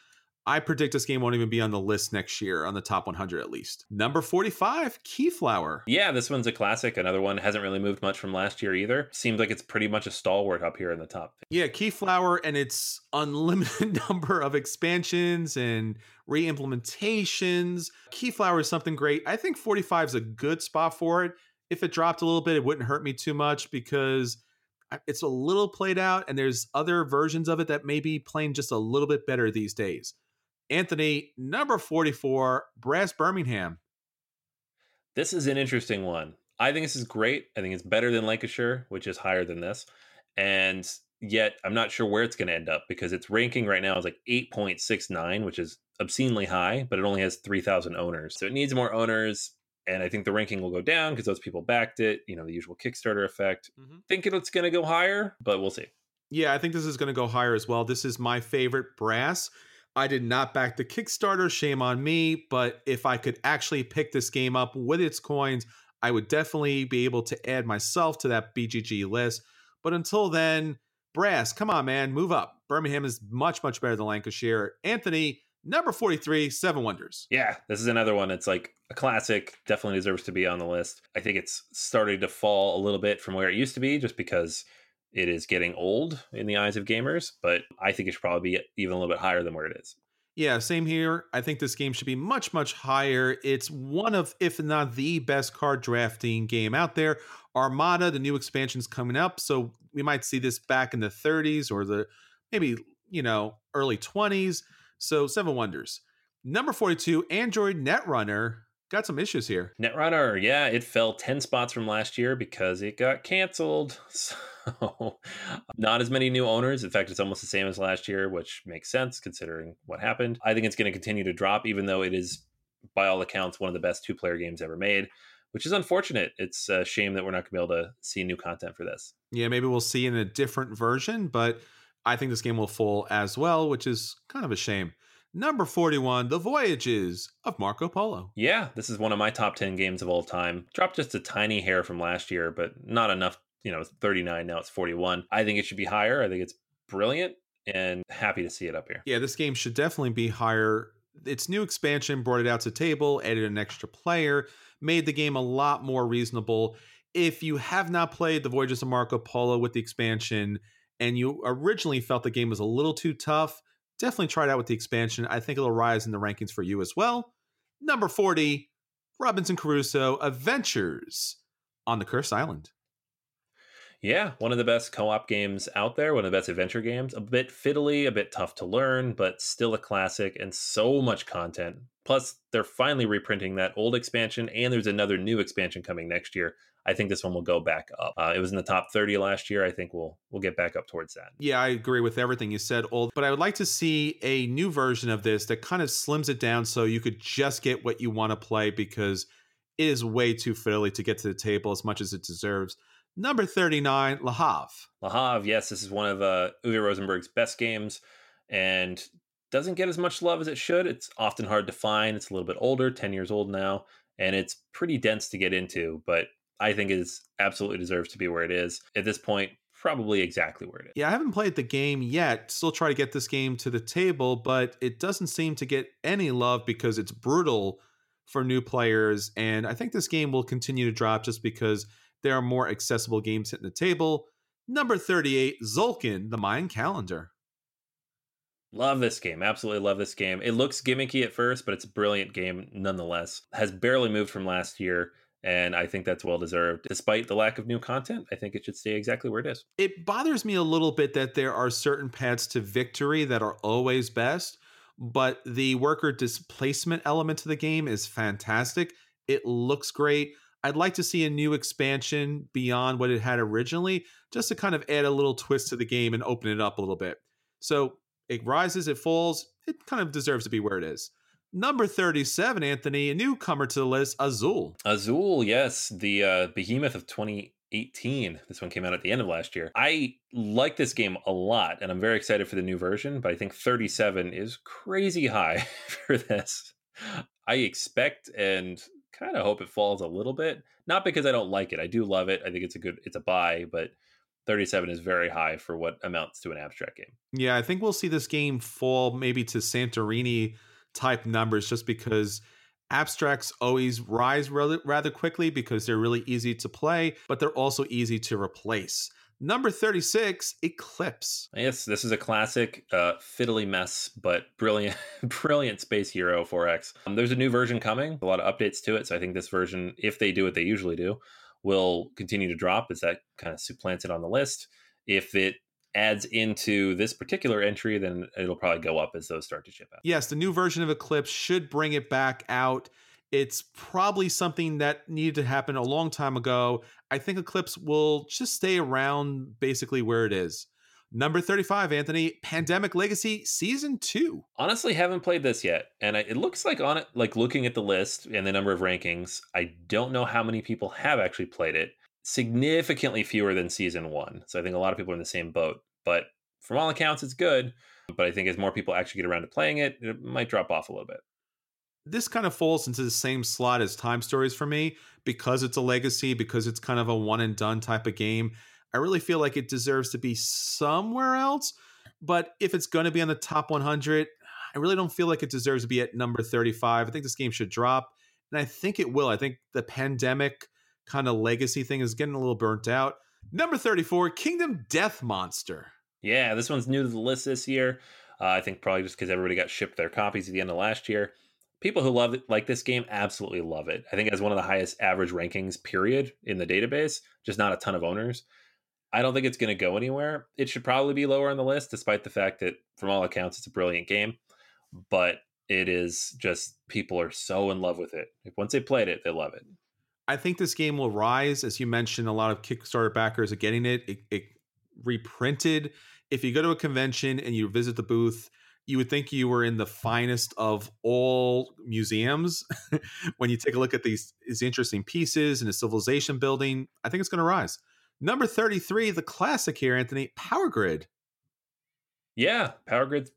I predict this game won't even be on the list next year, on the top 100 at least. Number 45, Keyflower. Yeah, this one's a classic. Another one hasn't really moved much from last year either. Seems like it's pretty much a stalwart up here in the top. Yeah, Keyflower and its unlimited [laughs] number of expansions and re-implementations. Keyflower is something great. I think 45 is a good spot for it. If it dropped a little bit, it wouldn't hurt me too much because it's a little played out and there's other versions of it that may be playing just a little bit better these days. Anthony, number 44, Brass Birmingham. This is an interesting one. I think this is great. I think it's better than Lancashire, which is higher than this. And yet I'm not sure where it's going to end up because its ranking right now is like 8.69, which is obscenely high, but it only has 3,000 owners. So it needs more owners. And I think the ranking will go down because those people backed it, you know, the usual Kickstarter effect. Mm-hmm. Think it's going to go higher, but we'll see. Yeah, I think this is going to go higher as well. This is my favorite brass. I did not back the Kickstarter, shame on me, but if I could actually pick this game up with its coins, I would definitely be able to add myself to that BGG list. But until then, brass, come on, man, move up. Birmingham is much, much better than Lancashire. Anthony, number 43, Seven Wonders. Yeah, this is another one. It's like a classic, definitely deserves to be on the list. I think it's starting to fall a little bit from where it used to be just because it is getting old in the eyes of gamers, but I think it should probably be even a little bit higher than where it is. Yeah, same here. I think this game should be much, much higher. It's one of, if not the best card drafting game out there. Armada, the new expansion's coming up, so we might see this back in the 30s or the maybe, you know, early 20s. So, Seven Wonders. Number 42, Android Netrunner. Got some issues here. Netrunner, yeah, it fell 10 spots from last year because it got canceled. [laughs] So, not as many new owners. In fact, it's almost the same as last year, which makes sense considering what happened. I think it's going to continue to drop, even though it is, by all accounts, one of the best two player games ever made, which is unfortunate. It's a shame that we're not going to be able to see new content for this. Yeah, maybe we'll see in a different version, but I think this game will fall as well, which is kind of a shame. Number 41, The Voyages of Marco Polo. Yeah, this is one of my top 10 games of all time. Dropped just a tiny hair from last year, but not enough. You know, it's 39, now it's 41. I think it should be higher. I think it's brilliant and happy to see it up here. Yeah, this game should definitely be higher. Its new expansion brought it out to table, added an extra player, made the game a lot more reasonable. if you have not played the Voyages of Marco Polo with the expansion and you originally felt the game was a little too tough, definitely try it out with the expansion. I think it'll rise in the rankings for you as well. Number 40, Robinson Crusoe Adventures on the Cursed Island. Yeah, one of the best co op games out there, one of the best adventure games. A bit fiddly, a bit tough to learn, but still a classic and so much content. Plus, they're finally reprinting that old expansion, and there's another new expansion coming next year. I think this one will go back up. Uh, it was in the top 30 last year. I think we'll we'll get back up towards that. Yeah, I agree with everything you said, old. But I would like to see a new version of this that kind of slims it down so you could just get what you want to play because it is way too fiddly to get to the table as much as it deserves. Number 39, Le Havre. Lahav, yes, this is one of uh, Uwe Rosenberg's best games and doesn't get as much love as it should. It's often hard to find. It's a little bit older, 10 years old now, and it's pretty dense to get into, but I think it absolutely deserves to be where it is. At this point, probably exactly where it is. Yeah, I haven't played the game yet. Still try to get this game to the table, but it doesn't seem to get any love because it's brutal for new players. And I think this game will continue to drop just because there are more accessible games hitting the table. Number 38, Tzolk'in, the Mayan calendar. Love this game. Absolutely love this game. It looks gimmicky at first, but it's a brilliant game nonetheless. Has barely moved from last year, and I think that's well deserved. Despite the lack of new content, I think it should stay exactly where it is. It bothers me a little bit that there are certain paths to victory that are always best, but the worker displacement element to the game is fantastic. It looks great. I'd like to see a new expansion beyond what it had originally, just to kind of add a little twist to the game and open it up a little bit. So it rises, it falls. It kind of deserves to be where it is. Number 37, Anthony, a newcomer to the list, Azul. Azul, yes, the uh, behemoth of 2018. This one came out at the end of last year. I like this game a lot, and I'm very excited for the new version, but I think 37 is crazy high [laughs] for this. I expect and kind of hope it falls a little bit. Not because I don't like it. I do love it. I think it's a good it's a buy, but 37 is very high for what amounts to an abstract game. Yeah, I think we'll see this game fall maybe to Santorini type numbers just because abstracts always rise rather quickly because they're really easy to play, but they're also easy to replace. Number 36, Eclipse. Yes, this is a classic uh, fiddly mess, but brilliant, [laughs] brilliant Space Hero 4X. Um, there's a new version coming, a lot of updates to it. So I think this version, if they do what they usually do, will continue to drop as that kind of supplants it on the list. If it adds into this particular entry, then it'll probably go up as those start to ship out. Yes, the new version of Eclipse should bring it back out. It's probably something that needed to happen a long time ago. I think Eclipse will just stay around basically where it is. Number 35, Anthony, Pandemic Legacy Season 2. Honestly, haven't played this yet. And I, it looks like on it, like looking at the list and the number of rankings, I don't know how many people have actually played it. Significantly fewer than Season 1. So I think a lot of people are in the same boat. But from all accounts, it's good. But I think as more people actually get around to playing it, it might drop off a little bit this kind of falls into the same slot as Time Stories for me because it's a legacy, because it's kind of a one and done type of game. I really feel like it deserves to be somewhere else. But if it's going to be on the top 100, I really don't feel like it deserves to be at number 35. I think this game should drop, and I think it will. I think the pandemic kind of legacy thing is getting a little burnt out. Number 34, Kingdom Death Monster. Yeah, this one's new to the list this year. Uh, I think probably just because everybody got shipped their copies at the end of last year people who love it like this game absolutely love it. I think it has one of the highest average rankings period in the database, just not a ton of owners. I don't think it's going to go anywhere. It should probably be lower on the list, despite the fact that, from all accounts, it's a brilliant game. But it is just people are so in love with it. Once they played it, they love it. I think this game will rise, as you mentioned. A lot of Kickstarter backers are getting it. It, it reprinted. If you go to a convention and you visit the booth, you would think you were in the finest of all museums [laughs] when you take a look at these, these interesting pieces and the civilization building. I think it's going to rise. Number 33, the classic here, Anthony, Power Grid. Yeah, Power Grid's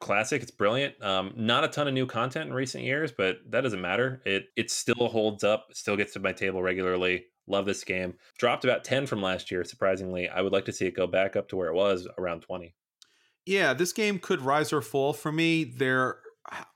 classic. It's brilliant. Um, not a ton of new content in recent years, but that doesn't matter. It it still holds up. Still gets to my table regularly. Love this game. Dropped about 10 from last year, surprisingly. I would like to see it go back up to where it was around 20 yeah, this game could rise or fall for me. There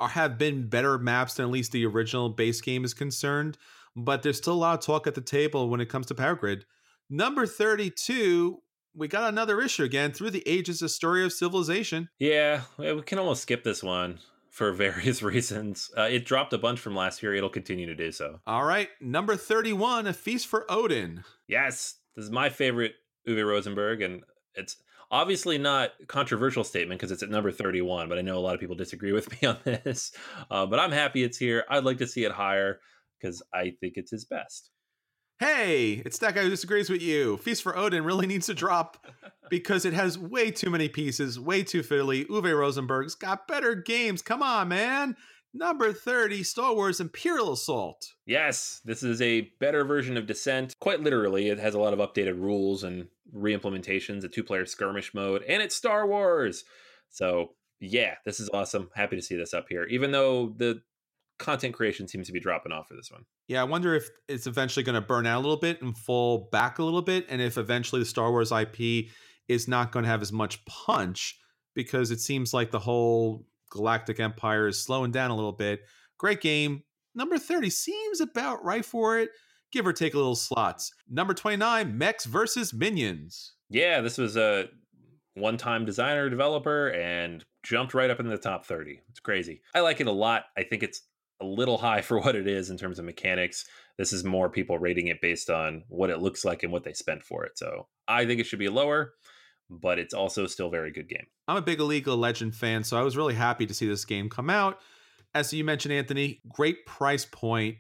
have been better maps than at least the original base game is concerned, but there's still a lot of talk at the table when it comes to Power Grid. Number 32, we got another issue again through the ages, a story of civilization. Yeah, we can almost skip this one [laughs] for various [laughs] reasons. Uh, it dropped a bunch from last year. It'll continue to do so. All right, number 31, A Feast for Odin. Yes, this is my favorite Uwe Rosenberg, and it's obviously not controversial statement because it's at number 31 but i know a lot of people disagree [laughs] with me on this uh, but i'm happy it's here i'd like to see it higher because i think it's his best hey it's that guy who disagrees with you feast for odin really needs to drop because it has way too many pieces way too fiddly uwe rosenberg's got better games come on man Number 30, Star Wars Imperial Assault. Yes, this is a better version of Descent. Quite literally, it has a lot of updated rules and re-implementations, a two-player skirmish mode, and it's Star Wars. So, yeah, this is awesome. Happy to see this up here, even though the content creation seems to be dropping off for this one. Yeah, I wonder if it's eventually going to burn out a little bit and fall back a little bit, and if eventually the Star Wars IP is not going to have as much punch because it seems like the whole Galactic Empire is slowing down a little bit. Great game. Number 30 seems about right for it, give or take a little slots. Number 29, Mechs versus Minions. Yeah, this was a one time designer, developer, and jumped right up in the top 30. It's crazy. I like it a lot. I think it's a little high [laughs] for what it is in terms of mechanics. This is more people rating it based on what it looks like and what they spent for it. So I think it should be lower but it's also still a very good game. I'm a big of Legend fan, so I was really happy to see this game come out. As you mentioned, Anthony, great price point,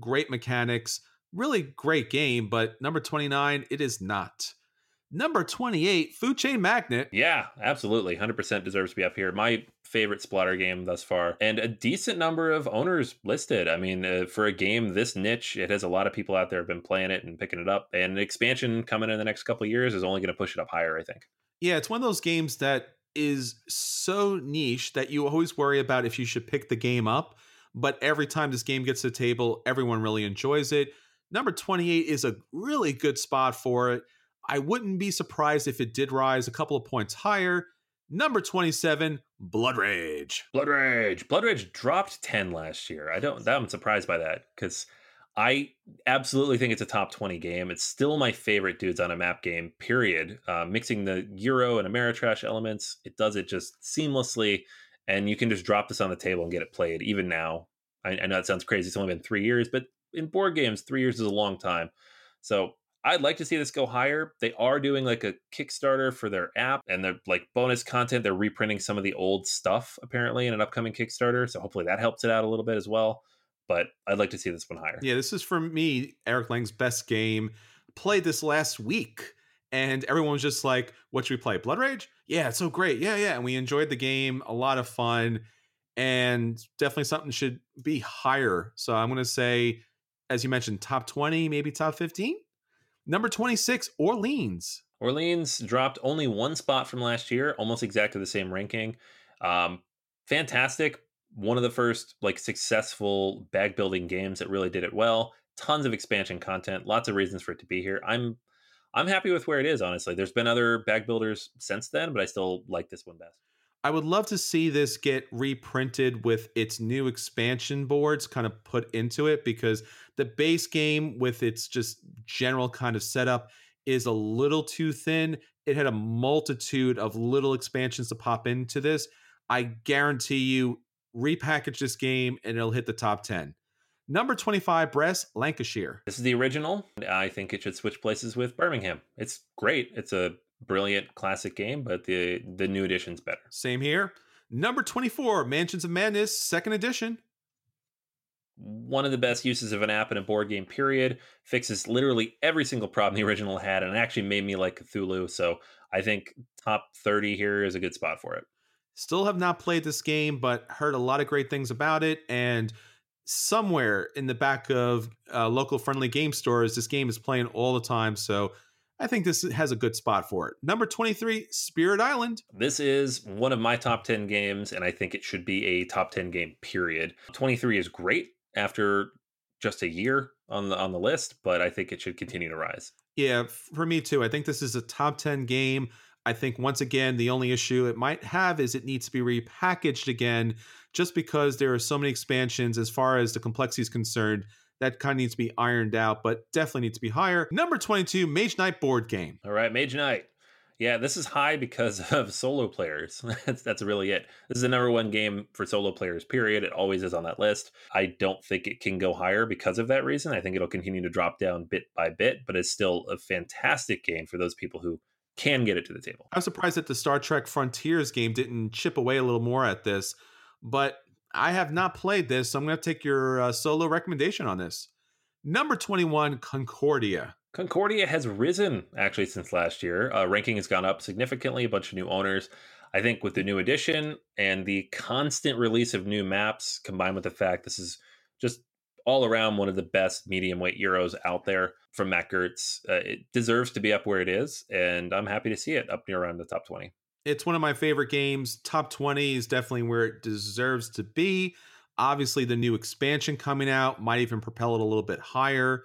great mechanics, really great game, but number 29, it is not. Number 28, Food Chain Magnate. Yeah, absolutely. 100% deserves to be up here. My favorite Splotter game thus far, and a decent number of owners listed. I mean, uh, for a game this niche, it has a lot of people out there have been playing it and picking it up. And an expansion coming in the next couple years is only going to push it up higher, I think. Yeah, it's one of those games that is so niche that you always worry about if you should pick the game up. But every time this game gets to the table, everyone really enjoys it. Number 28 is a really good spot for it. I wouldn't be surprised if it did rise a couple of points higher. Number 27, Blood Rage. Blood Rage. Blood Rage dropped 10 last year. I don't That I'm surprised by that cuz I absolutely think it's a top 20 game. It's still my favorite dudes on a map game, period. Uh, mixing the Euro and Ameritrash elements, it does it just seamlessly. And you can just drop this on the table and get it played, even now. I, I know it sounds crazy. It's only been three years, but in board games, three years is a long time. So I'd like to see this go higher. They are doing like a Kickstarter for their app and they're like bonus content. They're reprinting some of the old stuff apparently in an upcoming Kickstarter. So hopefully that helps it out a little bit as well. But I'd like to see this one higher. Yeah, this is for me, Eric Lang's best game. Played this last week and everyone was just like, What should we play? Blood Rage? Yeah, it's so great. Yeah, yeah. And we enjoyed the game, a lot of fun, and definitely something should be higher. So I'm going to say, as you mentioned, top 20, maybe top 15. Number 26, Orleans. Orleans dropped only one spot from last year, almost exactly the same ranking. Um, fantastic. One of the first like successful bag building games that really did it well. Tons of expansion content, lots of reasons for it to be here. I'm I'm happy with where it is, honestly. There's been other bag builders since then, but I still like this one best. I would love to see this get reprinted with its new expansion boards kind of put into it because the base game with its just general kind of setup is a little too thin. It had a multitude of little expansions to pop into this. I guarantee you, repackage this game and it'll hit the top 10. Number 25, Brass, Lancashire. This is the original. I think it should switch places with Birmingham. It's great. It's a brilliant classic game, but the the new edition's better. Same here. Number 24, Mansions of Madness, second edition. One of the best uses of an app in a board game, period. Fixes literally every single problem the original had and actually made me like Cthulhu. So I think top 30 here is a good spot for it. Still have not played this game, but heard a lot of great things about it. And somewhere in the back of uh, local friendly game stores, this game is playing all the time. So I think this has a good spot for it. Number 23, Spirit Island. This is one of my top 10 games, and I think it should be a top 10 game, period. 23 is great after just a year on the on the list, but I think it should continue to rise. Yeah, for me too. I think this is a top 10 game. I think once again, the only issue it might have is it needs to be repackaged again, just because there are so many expansions as far as the complexity is concerned. That kind of needs to be ironed out, but definitely needs to be higher. Number 22, Mage Knight board game. All right, Mage Knight. Yeah, this is high because [laughs] of solo players. [laughs] that's, that's really it. This is the number one game for solo players, period. It always is on that list. I don't think it can go higher because of that reason. I think it'll continue to drop down bit by bit, but it's still a fantastic game for those people who can get it to the table. I'm surprised that the Star Trek Frontiers game didn't chip away a little more at this, but I have not played this, so I'm going to take your uh, solo recommendation on this. Number 21, Concordia. Concordia has risen actually since last year. Uh, ranking has gone up significantly, a bunch of new owners. I think with the new edition and the constant release of new maps, combined with the fact this is just all around one of the best medium weight Euros out there from Mac Gerdts, uh, it deserves to be up where it is. And I'm happy to see it up near around the top 20 it's one of my favorite games. Top 20 is definitely where it deserves to be. Obviously, the new expansion coming out might even propel it a little bit higher.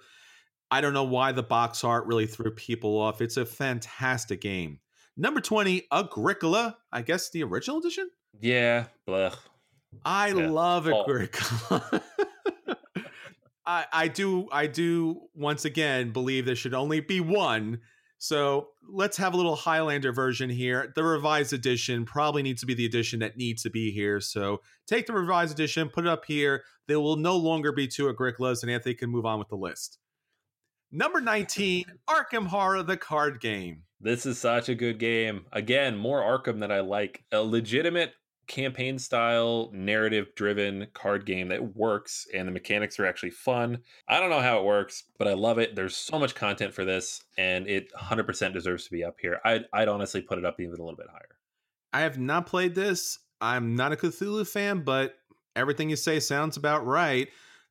I don't know why the box art really threw people off. It's a fantastic game. Number 20, Agricola. I guess the original edition? Yeah, blech. I yeah. love Agricola. [laughs] I, I do I do once again believe there should only be one so let's have a little Highlander version here. The revised edition probably needs to be the edition that needs to be here. So take the revised edition, put it up here. There will no longer be two Agricolas, and Anthony can move on with the list. Number 19, Arkham Horror, the card game. This is such a good game. Again, more Arkham that I like. A legitimate campaign style, narrative driven card game that works and the mechanics are actually fun. I don't know how it works, but I love it. There's so much content for this and it 100% deserves to be up here. I'd, I'd honestly put it up even a little bit higher. I have not played this. I'm not a Cthulhu fan, but everything you say sounds about right.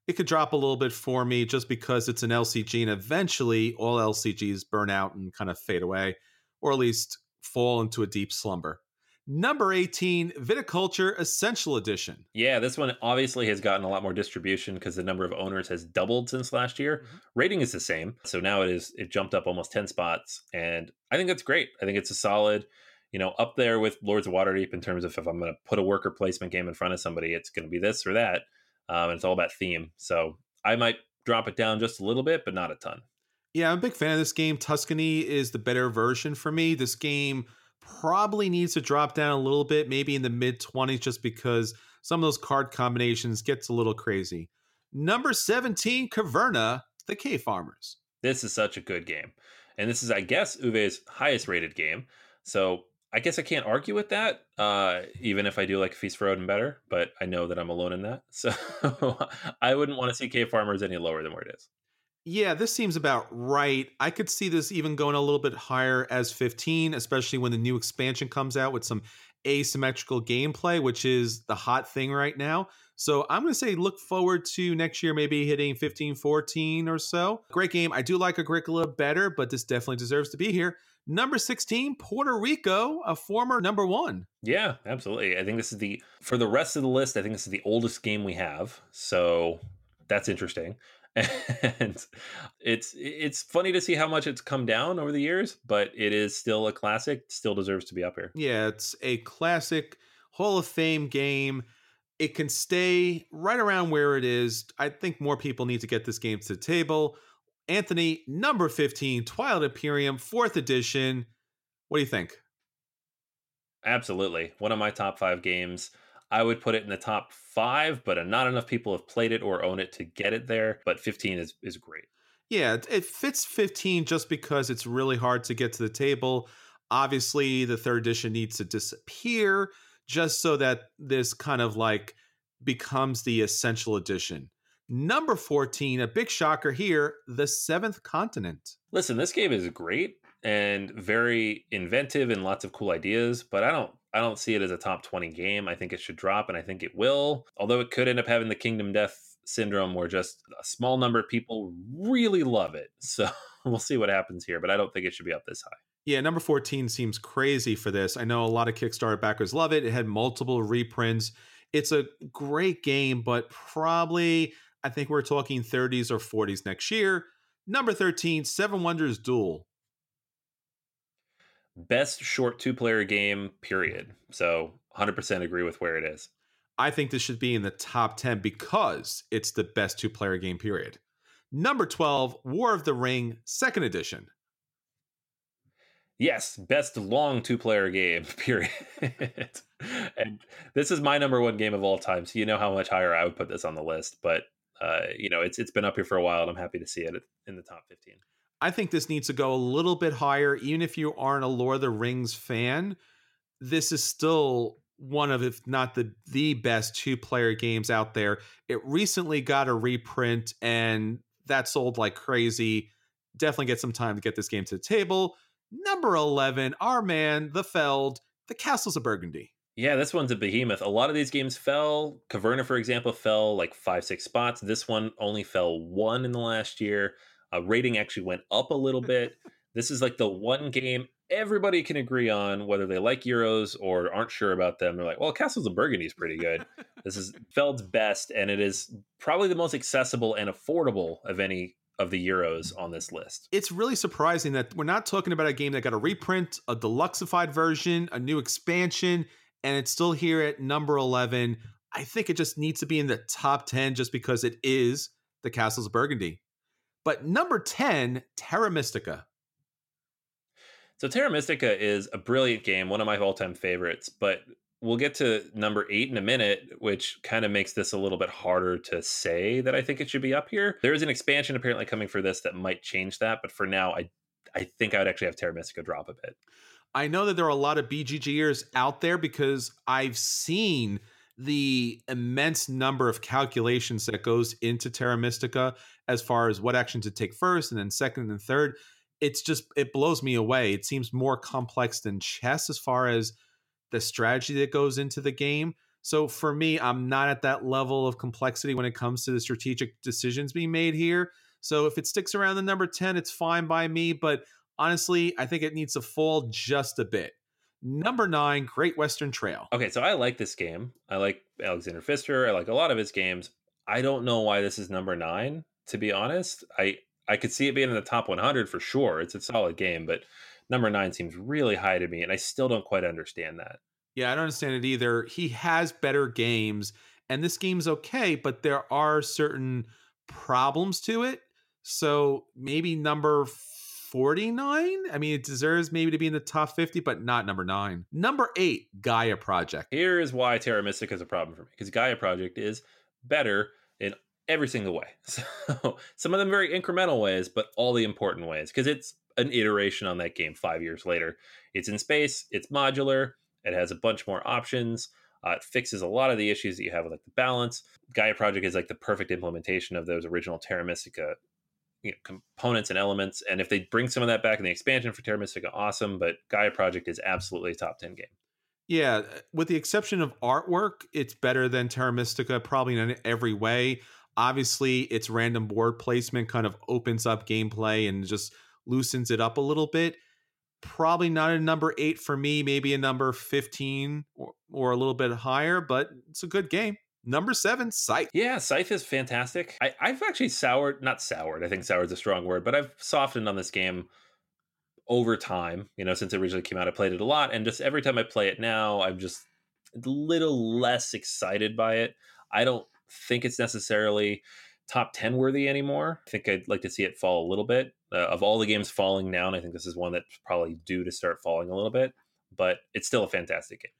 It could drop a little bit for me just because it's an LCG and eventually all LCGs burn out and kind of fade away, or at least fall into a deep slumber. Number 18, Viticulture Essential Edition. Yeah, this one obviously has gotten a lot more distribution because the number of owners has doubled since last year. Mm-hmm. Rating is the same. So now it is it jumped up almost 10 spots and I think that's great. I think it's a solid, you know, up there with Lords of Waterdeep in terms of if I'm going to put a worker placement game in front of somebody, it's going to be this or that. Um, and it's all about theme. So I might drop it down just a little bit, but not a ton. Yeah, I'm a big fan of this game. Tuscany is the better version for me. This game probably needs to drop down a little bit, maybe in the mid 20s, just because some of those card combinations gets a little crazy. Number 17, Caverna, the Cave Farmers. This is such a good game. And this is, I guess, Uwe's highest rated game. So I guess I can't argue with that, uh, even if I do like Feast for Odin better, but I know that I'm alone in that. [laughs] So I wouldn't want to see Cave Farmers any lower than where it is. Yeah, this seems about right. I could see this even going a little bit higher as 15, especially when the new expansion comes out with some asymmetrical gameplay, which is the hot thing right now. So I'm going to say look forward to next year maybe hitting 15, 14 or so. Great game. I do like Agricola better, but this definitely deserves to be here. Number 16, Puerto Rico, a former number one. Yeah, absolutely. I think this is the, for the rest of the list, I think this is the oldest game we have. So that's interesting. [laughs] and it's it's funny to see how much it's come down over the years, but it is still a classic. Still deserves to be up here. Yeah, it's a classic Hall of Fame game. It can stay right around where it is. I think more people need to get this game to the table. Anthony, number 15, Twilight Imperium, fourth edition. What do you think? Absolutely. One of my top five games. I would put it in the top five, but uh, not enough people have played it or own it to get it there. But 15 is, is great. Yeah, it fits 15 just because it's really hard to get to the table. Obviously, the third edition needs to disappear just so that this kind of like becomes the essential edition. Number 14, a big shocker here, The Seventh Continent. Listen, this game is great and very inventive and lots of cool ideas, but I don't I don't see it as a top 20 game. I think it should drop, and I think it will. Although it could end up having the Kingdom Death syndrome where just a small number of people really love it. [laughs] So we'll see what happens here, but I don't think it should be up this high. Yeah, number 14 seems crazy for this. I know a lot of Kickstarter backers love it. It had multiple reprints. It's a great game, but probably I think we're talking 30s or 40s next year. Number 13, Seven Wonders Duel best short two player game, period. So 100% agree with where it is. I think this should be in the top 10 because it's the best two player game, period. Number 12, War of the Ring, second edition. Yes, best long two player game, [laughs] period. and this is my number one game of all time. So you know how much higher I would put this on the list. But uh, you know, it's it's been up here for a while and I'm happy to see it in the top 15. I think this needs to go a little bit higher, even if you aren't a Lord of the Rings fan. This is still one of, if not the the best two player games out there. It recently got a reprint, and that sold like crazy. Definitely get some time to get this game to the table. Number eleven, our man, the Feld, the Castles of Burgundy. Yeah, this one's a behemoth. A lot of these games fell. Caverna, for example, fell like five, six spots. This one only fell one in the last year. Uh, rating actually went up a little bit. this is like the one game everybody can agree on, whether they like Euros or aren't sure about them. They're like, well, Castles of Burgundy is pretty good. [laughs] this is Feld's best, and it is probably the most accessible and affordable of any of the Euros on this list. It's really surprising that we're not talking about a game that got a reprint, a deluxeified version, a new expansion, and it's still here at number 11. I think it just needs to be in the top 10 just because it is the Castles of Burgundy. But number 10, Terra Mystica. So Terra Mystica is a brilliant game, one of my all-time favorites, but we'll get to number 8 in a minute, which kind of makes this a little bit harder to say that I think it should be up here. There is an expansion apparently coming for this that might change that, but for now I I think I would actually have Terra Mystica drop a bit. I know that there are a lot of BGGers out there because I've seen the immense number of calculations that goes into Terra Mystica as far as what action to take first and then second and third. It's just it blows me away. It seems more complex than chess as far as the strategy that goes into the game. So for me, I'm not at that level of complexity when it comes to the strategic decisions being made here. So if it sticks around the number 10, it's fine by me, but honestly, I think it needs to fall just a bit. Number nine, Great Western Trail. Okay, so I like this game. I like Alexander Pfister. I like a lot of his games. I don't know why this is number nine, to be honest. I I could see it being in the top 100 for sure. It's a solid game, but number nine seems really high to me, and I still don't quite understand that. Yeah, I don't understand it either. He has better games, and this game's okay, but there are certain problems to it. So maybe number 49. I mean, it deserves maybe to be in the top 50, but not number nine. Number eight, Gaia Project. Here is why Terra Mystica is a problem for me because Gaia Project is better in every single way. [laughs] So some of them very incremental ways, but all the important ways because it's an iteration on that game five years later. It's in space, it's modular, it has a bunch more options. Uh, it fixes a lot of the issues that you have with like the balance. Gaia Project is like the perfect implementation of those original Terra Mystica you know, components and elements. And if they bring some of that back in the expansion for Terra Mystica, awesome. But Gaia Project is absolutely a top 10 game. Yeah, uh, with the exception of artwork, it's better than Terra Mystica, probably in every way. Obviously, its random board placement kind of opens up gameplay and just loosens it up a little bit. Probably not a number eight for me, maybe a number 15 or, or a little bit higher, but it's a good game. Number seven, Scythe. Yeah, Scythe is fantastic. I, I've actually soured, not soured, I think soured is a strong word, but I've softened on this game over time. You know, since it originally came out, I played it a lot. And just every time I play it now, I'm just a little less excited by it. I don't think it's necessarily top 10 worthy anymore. I think I'd like to see it fall a little bit. Uh, of all the games falling down, I think this is one that's probably due to start falling a little bit, but it's still a fantastic game.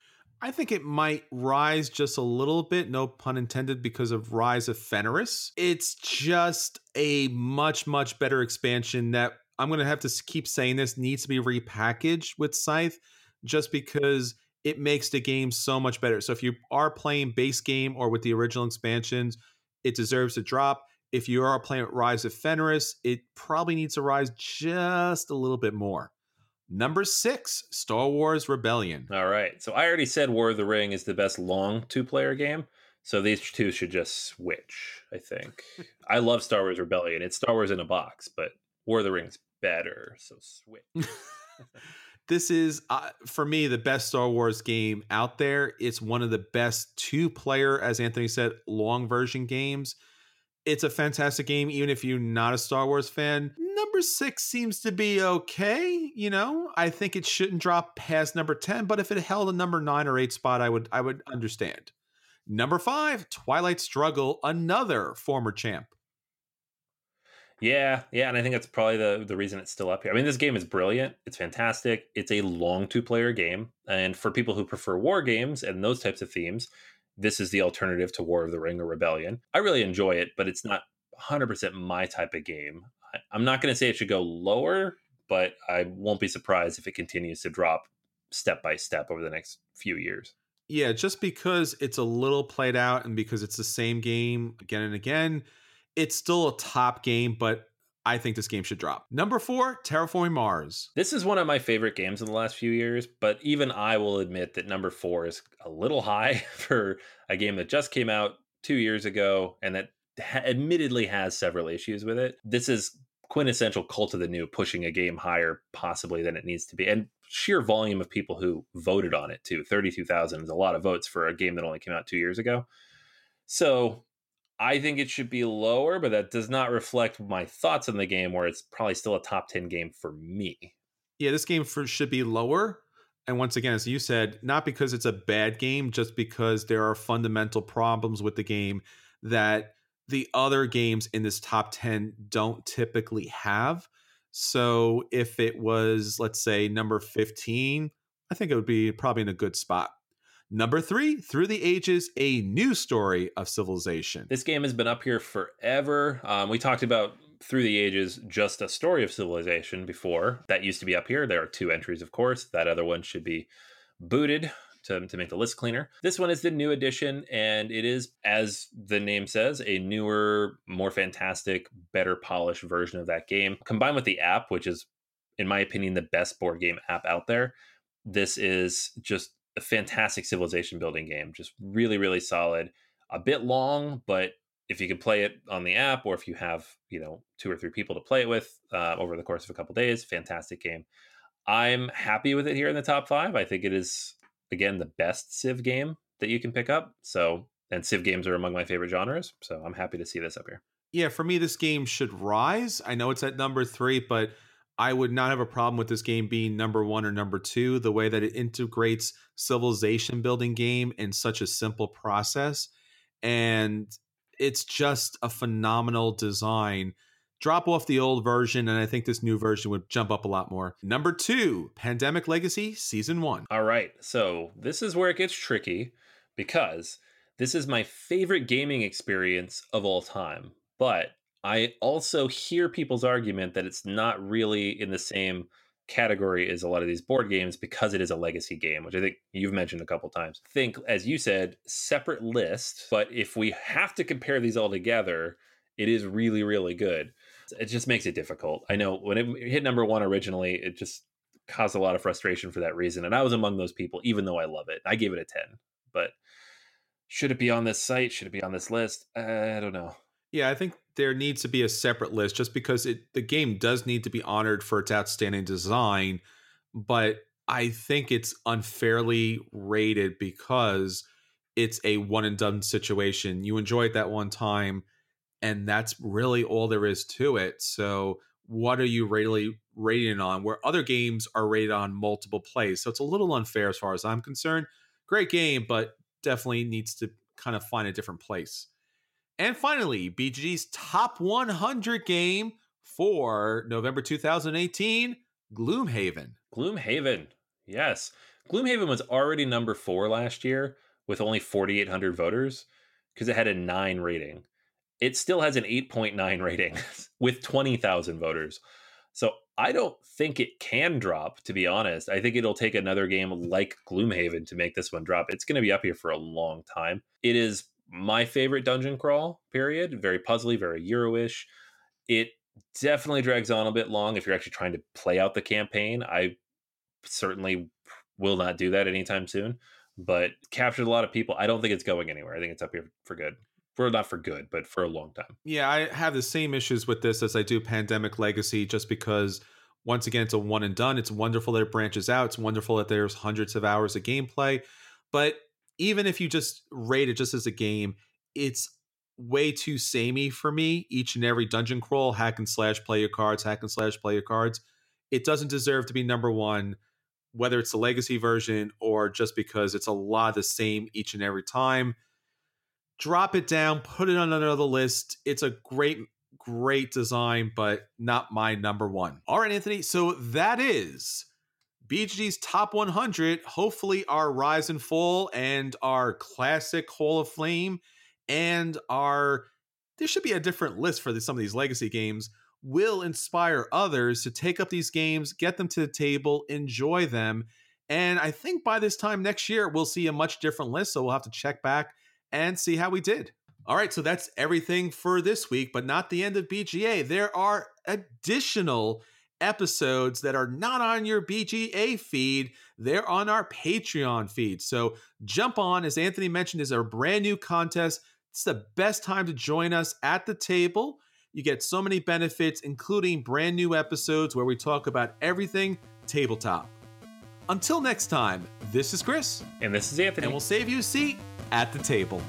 I think it might rise just a little bit, no pun intended, because of Rise of Fenris. It's just a much, much better expansion that I'm going to have to keep saying this needs to be repackaged with Scythe just because it makes the game so much better. So if you are playing base game or with the original expansions, it deserves to drop. If you are playing Rise of Fenris, it probably needs to rise just a little bit more. Number six, Star Wars Rebellion. All right. So I already said War of the Ring is the best long two player game. So these two should just switch, I think. [laughs] I love Star Wars Rebellion. It's Star Wars in a box, but War of the Ring's better. So switch. [laughs] this is, uh, for me, the best Star Wars game out there. It's one of the best two player, as Anthony said, long version games. It's a fantastic game, even if you're not a Star Wars fan number six seems to be okay. You know, I think it shouldn't drop past number 10, but if it held a number nine or eight spot, I would I would understand. Number five, Twilight Struggle, another former champ. Yeah, yeah, and I think that's probably the the reason it's still up here. I mean, this game is brilliant. It's fantastic. It's a long two player game, and for people who prefer war games and those types of themes, this is the alternative to War of the Ring or Rebellion. I really enjoy it, but it's not 100% my type of game. I, I'm not going to say it should go lower, but I won't be surprised if it continues to drop step by step over the next few years. Yeah, just because it's a little played out and because it's the same game again and again, it's still a top game, but I think this game should drop. Number four, Terraforming Mars. This is one of my favorite games in the last few years, but even I will admit that number four is a little high [laughs] for a game that just came out two years ago and that ha- admittedly has several issues with it. This is quintessential cult of the new, pushing a game higher possibly than it needs to be. And sheer volume of people who voted on it too 32,000 is a lot of votes for a game that only came out two years ago. So I think it should be lower, but that does not reflect my thoughts on the game, where it's probably still a top 10 game for me. Yeah, this game for, should be lower. And once again, as you said, not because it's a bad game, just because there are fundamental problems with the game that the other games in this top 10 don't typically have. So if it was, let's say, number 15, I think it would be probably in a good spot. Number three, Through the Ages, a new story of civilization. This game has been up here forever. Um, we talked about Through the Ages, just a story of civilization before. That used to be up here. There are two entries, of course. That other one should be booted to, to make the list cleaner. This one is the new edition, and it is, as the name says, a newer, more fantastic, better polished version of that game. Combined with the app, which is, in my opinion, the best board game app out there, this is just a fantastic civilization building game. Just really, really solid. A bit long, but if you can play it on the app or if you have, you know, two or three people to play it with uh, over the course of a couple days, fantastic game. I'm happy with it here in the top five. I think it is, again, the best Civ game that you can pick up. So, and Civ games are among my favorite genres. So I'm happy to see this up here. Yeah, for me, this game should rise. I know it's at number three, but I would not have a problem with this game being number one or number two. The way that it integrates civilization building game in such a simple process. And it's just a phenomenal design. Drop off the old version, and I think this new version would jump up a lot more. Number two, Pandemic Legacy Season One. All right. So this is where it gets tricky because this is my favorite gaming experience of all time. But I also hear people's argument that it's not really in the same category as a lot of these board games because it is a legacy game, which I think you've mentioned a couple times. Think, as you said, separate list, but if we have to compare these all together, it is really, really good. It just makes it difficult. I know when it hit number one originally, it just caused a lot of frustration for that reason. And I was among those people, even though I love it. I gave it a 10. But should it be on this site? Should it be on this list? I don't know. Yeah, I think there needs to be a separate list just because it the game does need to be honored for its outstanding design, but I think it's unfairly rated because it's a one and done situation. You enjoy it that one time, and that's really all there is to it. So, what are you really rating on? Where other games are rated on multiple plays, so it's a little unfair as far as I'm concerned. Great game, but definitely needs to kind of find a different place. And finally, BGG's top 100 game for November 2018 Gloomhaven. Gloomhaven, yes. Gloomhaven was already number four last year with only 4,800 voters because it had a nine rating. It still has an 8.9 [laughs] rating with 20,000 voters. So I don't think it can drop, to be honest. I think it'll take another game like Gloomhaven to make this one drop. It's going to be up here for a long time. It is my favorite dungeon crawl period. Very puzzly, very Euro-ish. It definitely drags on a bit long if you're actually trying to play out the campaign. I certainly will not do that anytime soon, but captured a lot of people. I don't think it's going anywhere. I think it's up here for good. For not for good, but for a long time. Yeah, I have the same issues with this as I do Pandemic Legacy, just because once again it's a one and done. It's wonderful that it branches out. It's wonderful that there's hundreds of hours of gameplay, but even if you just rate it just as a game, it's way too samey for me. Each and every dungeon crawl, hack and slash, play your cards, hack and slash, play your cards. It doesn't deserve to be number one, whether it's the legacy version or just because it's a lot of the same each and every time. Drop it down, put it on another list. It's a great, great design, but not my number one. All right, Anthony. So that is BGG's top 100. Hopefully, our Rise and Fall and our classic Hall of Flame and our there should be a different list for some of these legacy games will inspire others to take up these games, get them to the table, enjoy them. And I think by this time next year, we'll see a much different list. So we'll have to check back and see how we did. All right, so that's everything for this week, but not the end of BGA. There are additional episodes that are not on your BGA feed, they're on our Patreon feed. So jump on, as Anthony mentioned, is our brand new contest. It's the best time to join us at the table. You get so many benefits, including brand new episodes where we talk about everything tabletop. Until next time, this is Chris. And this is Anthony. And we'll save you a seat at the table.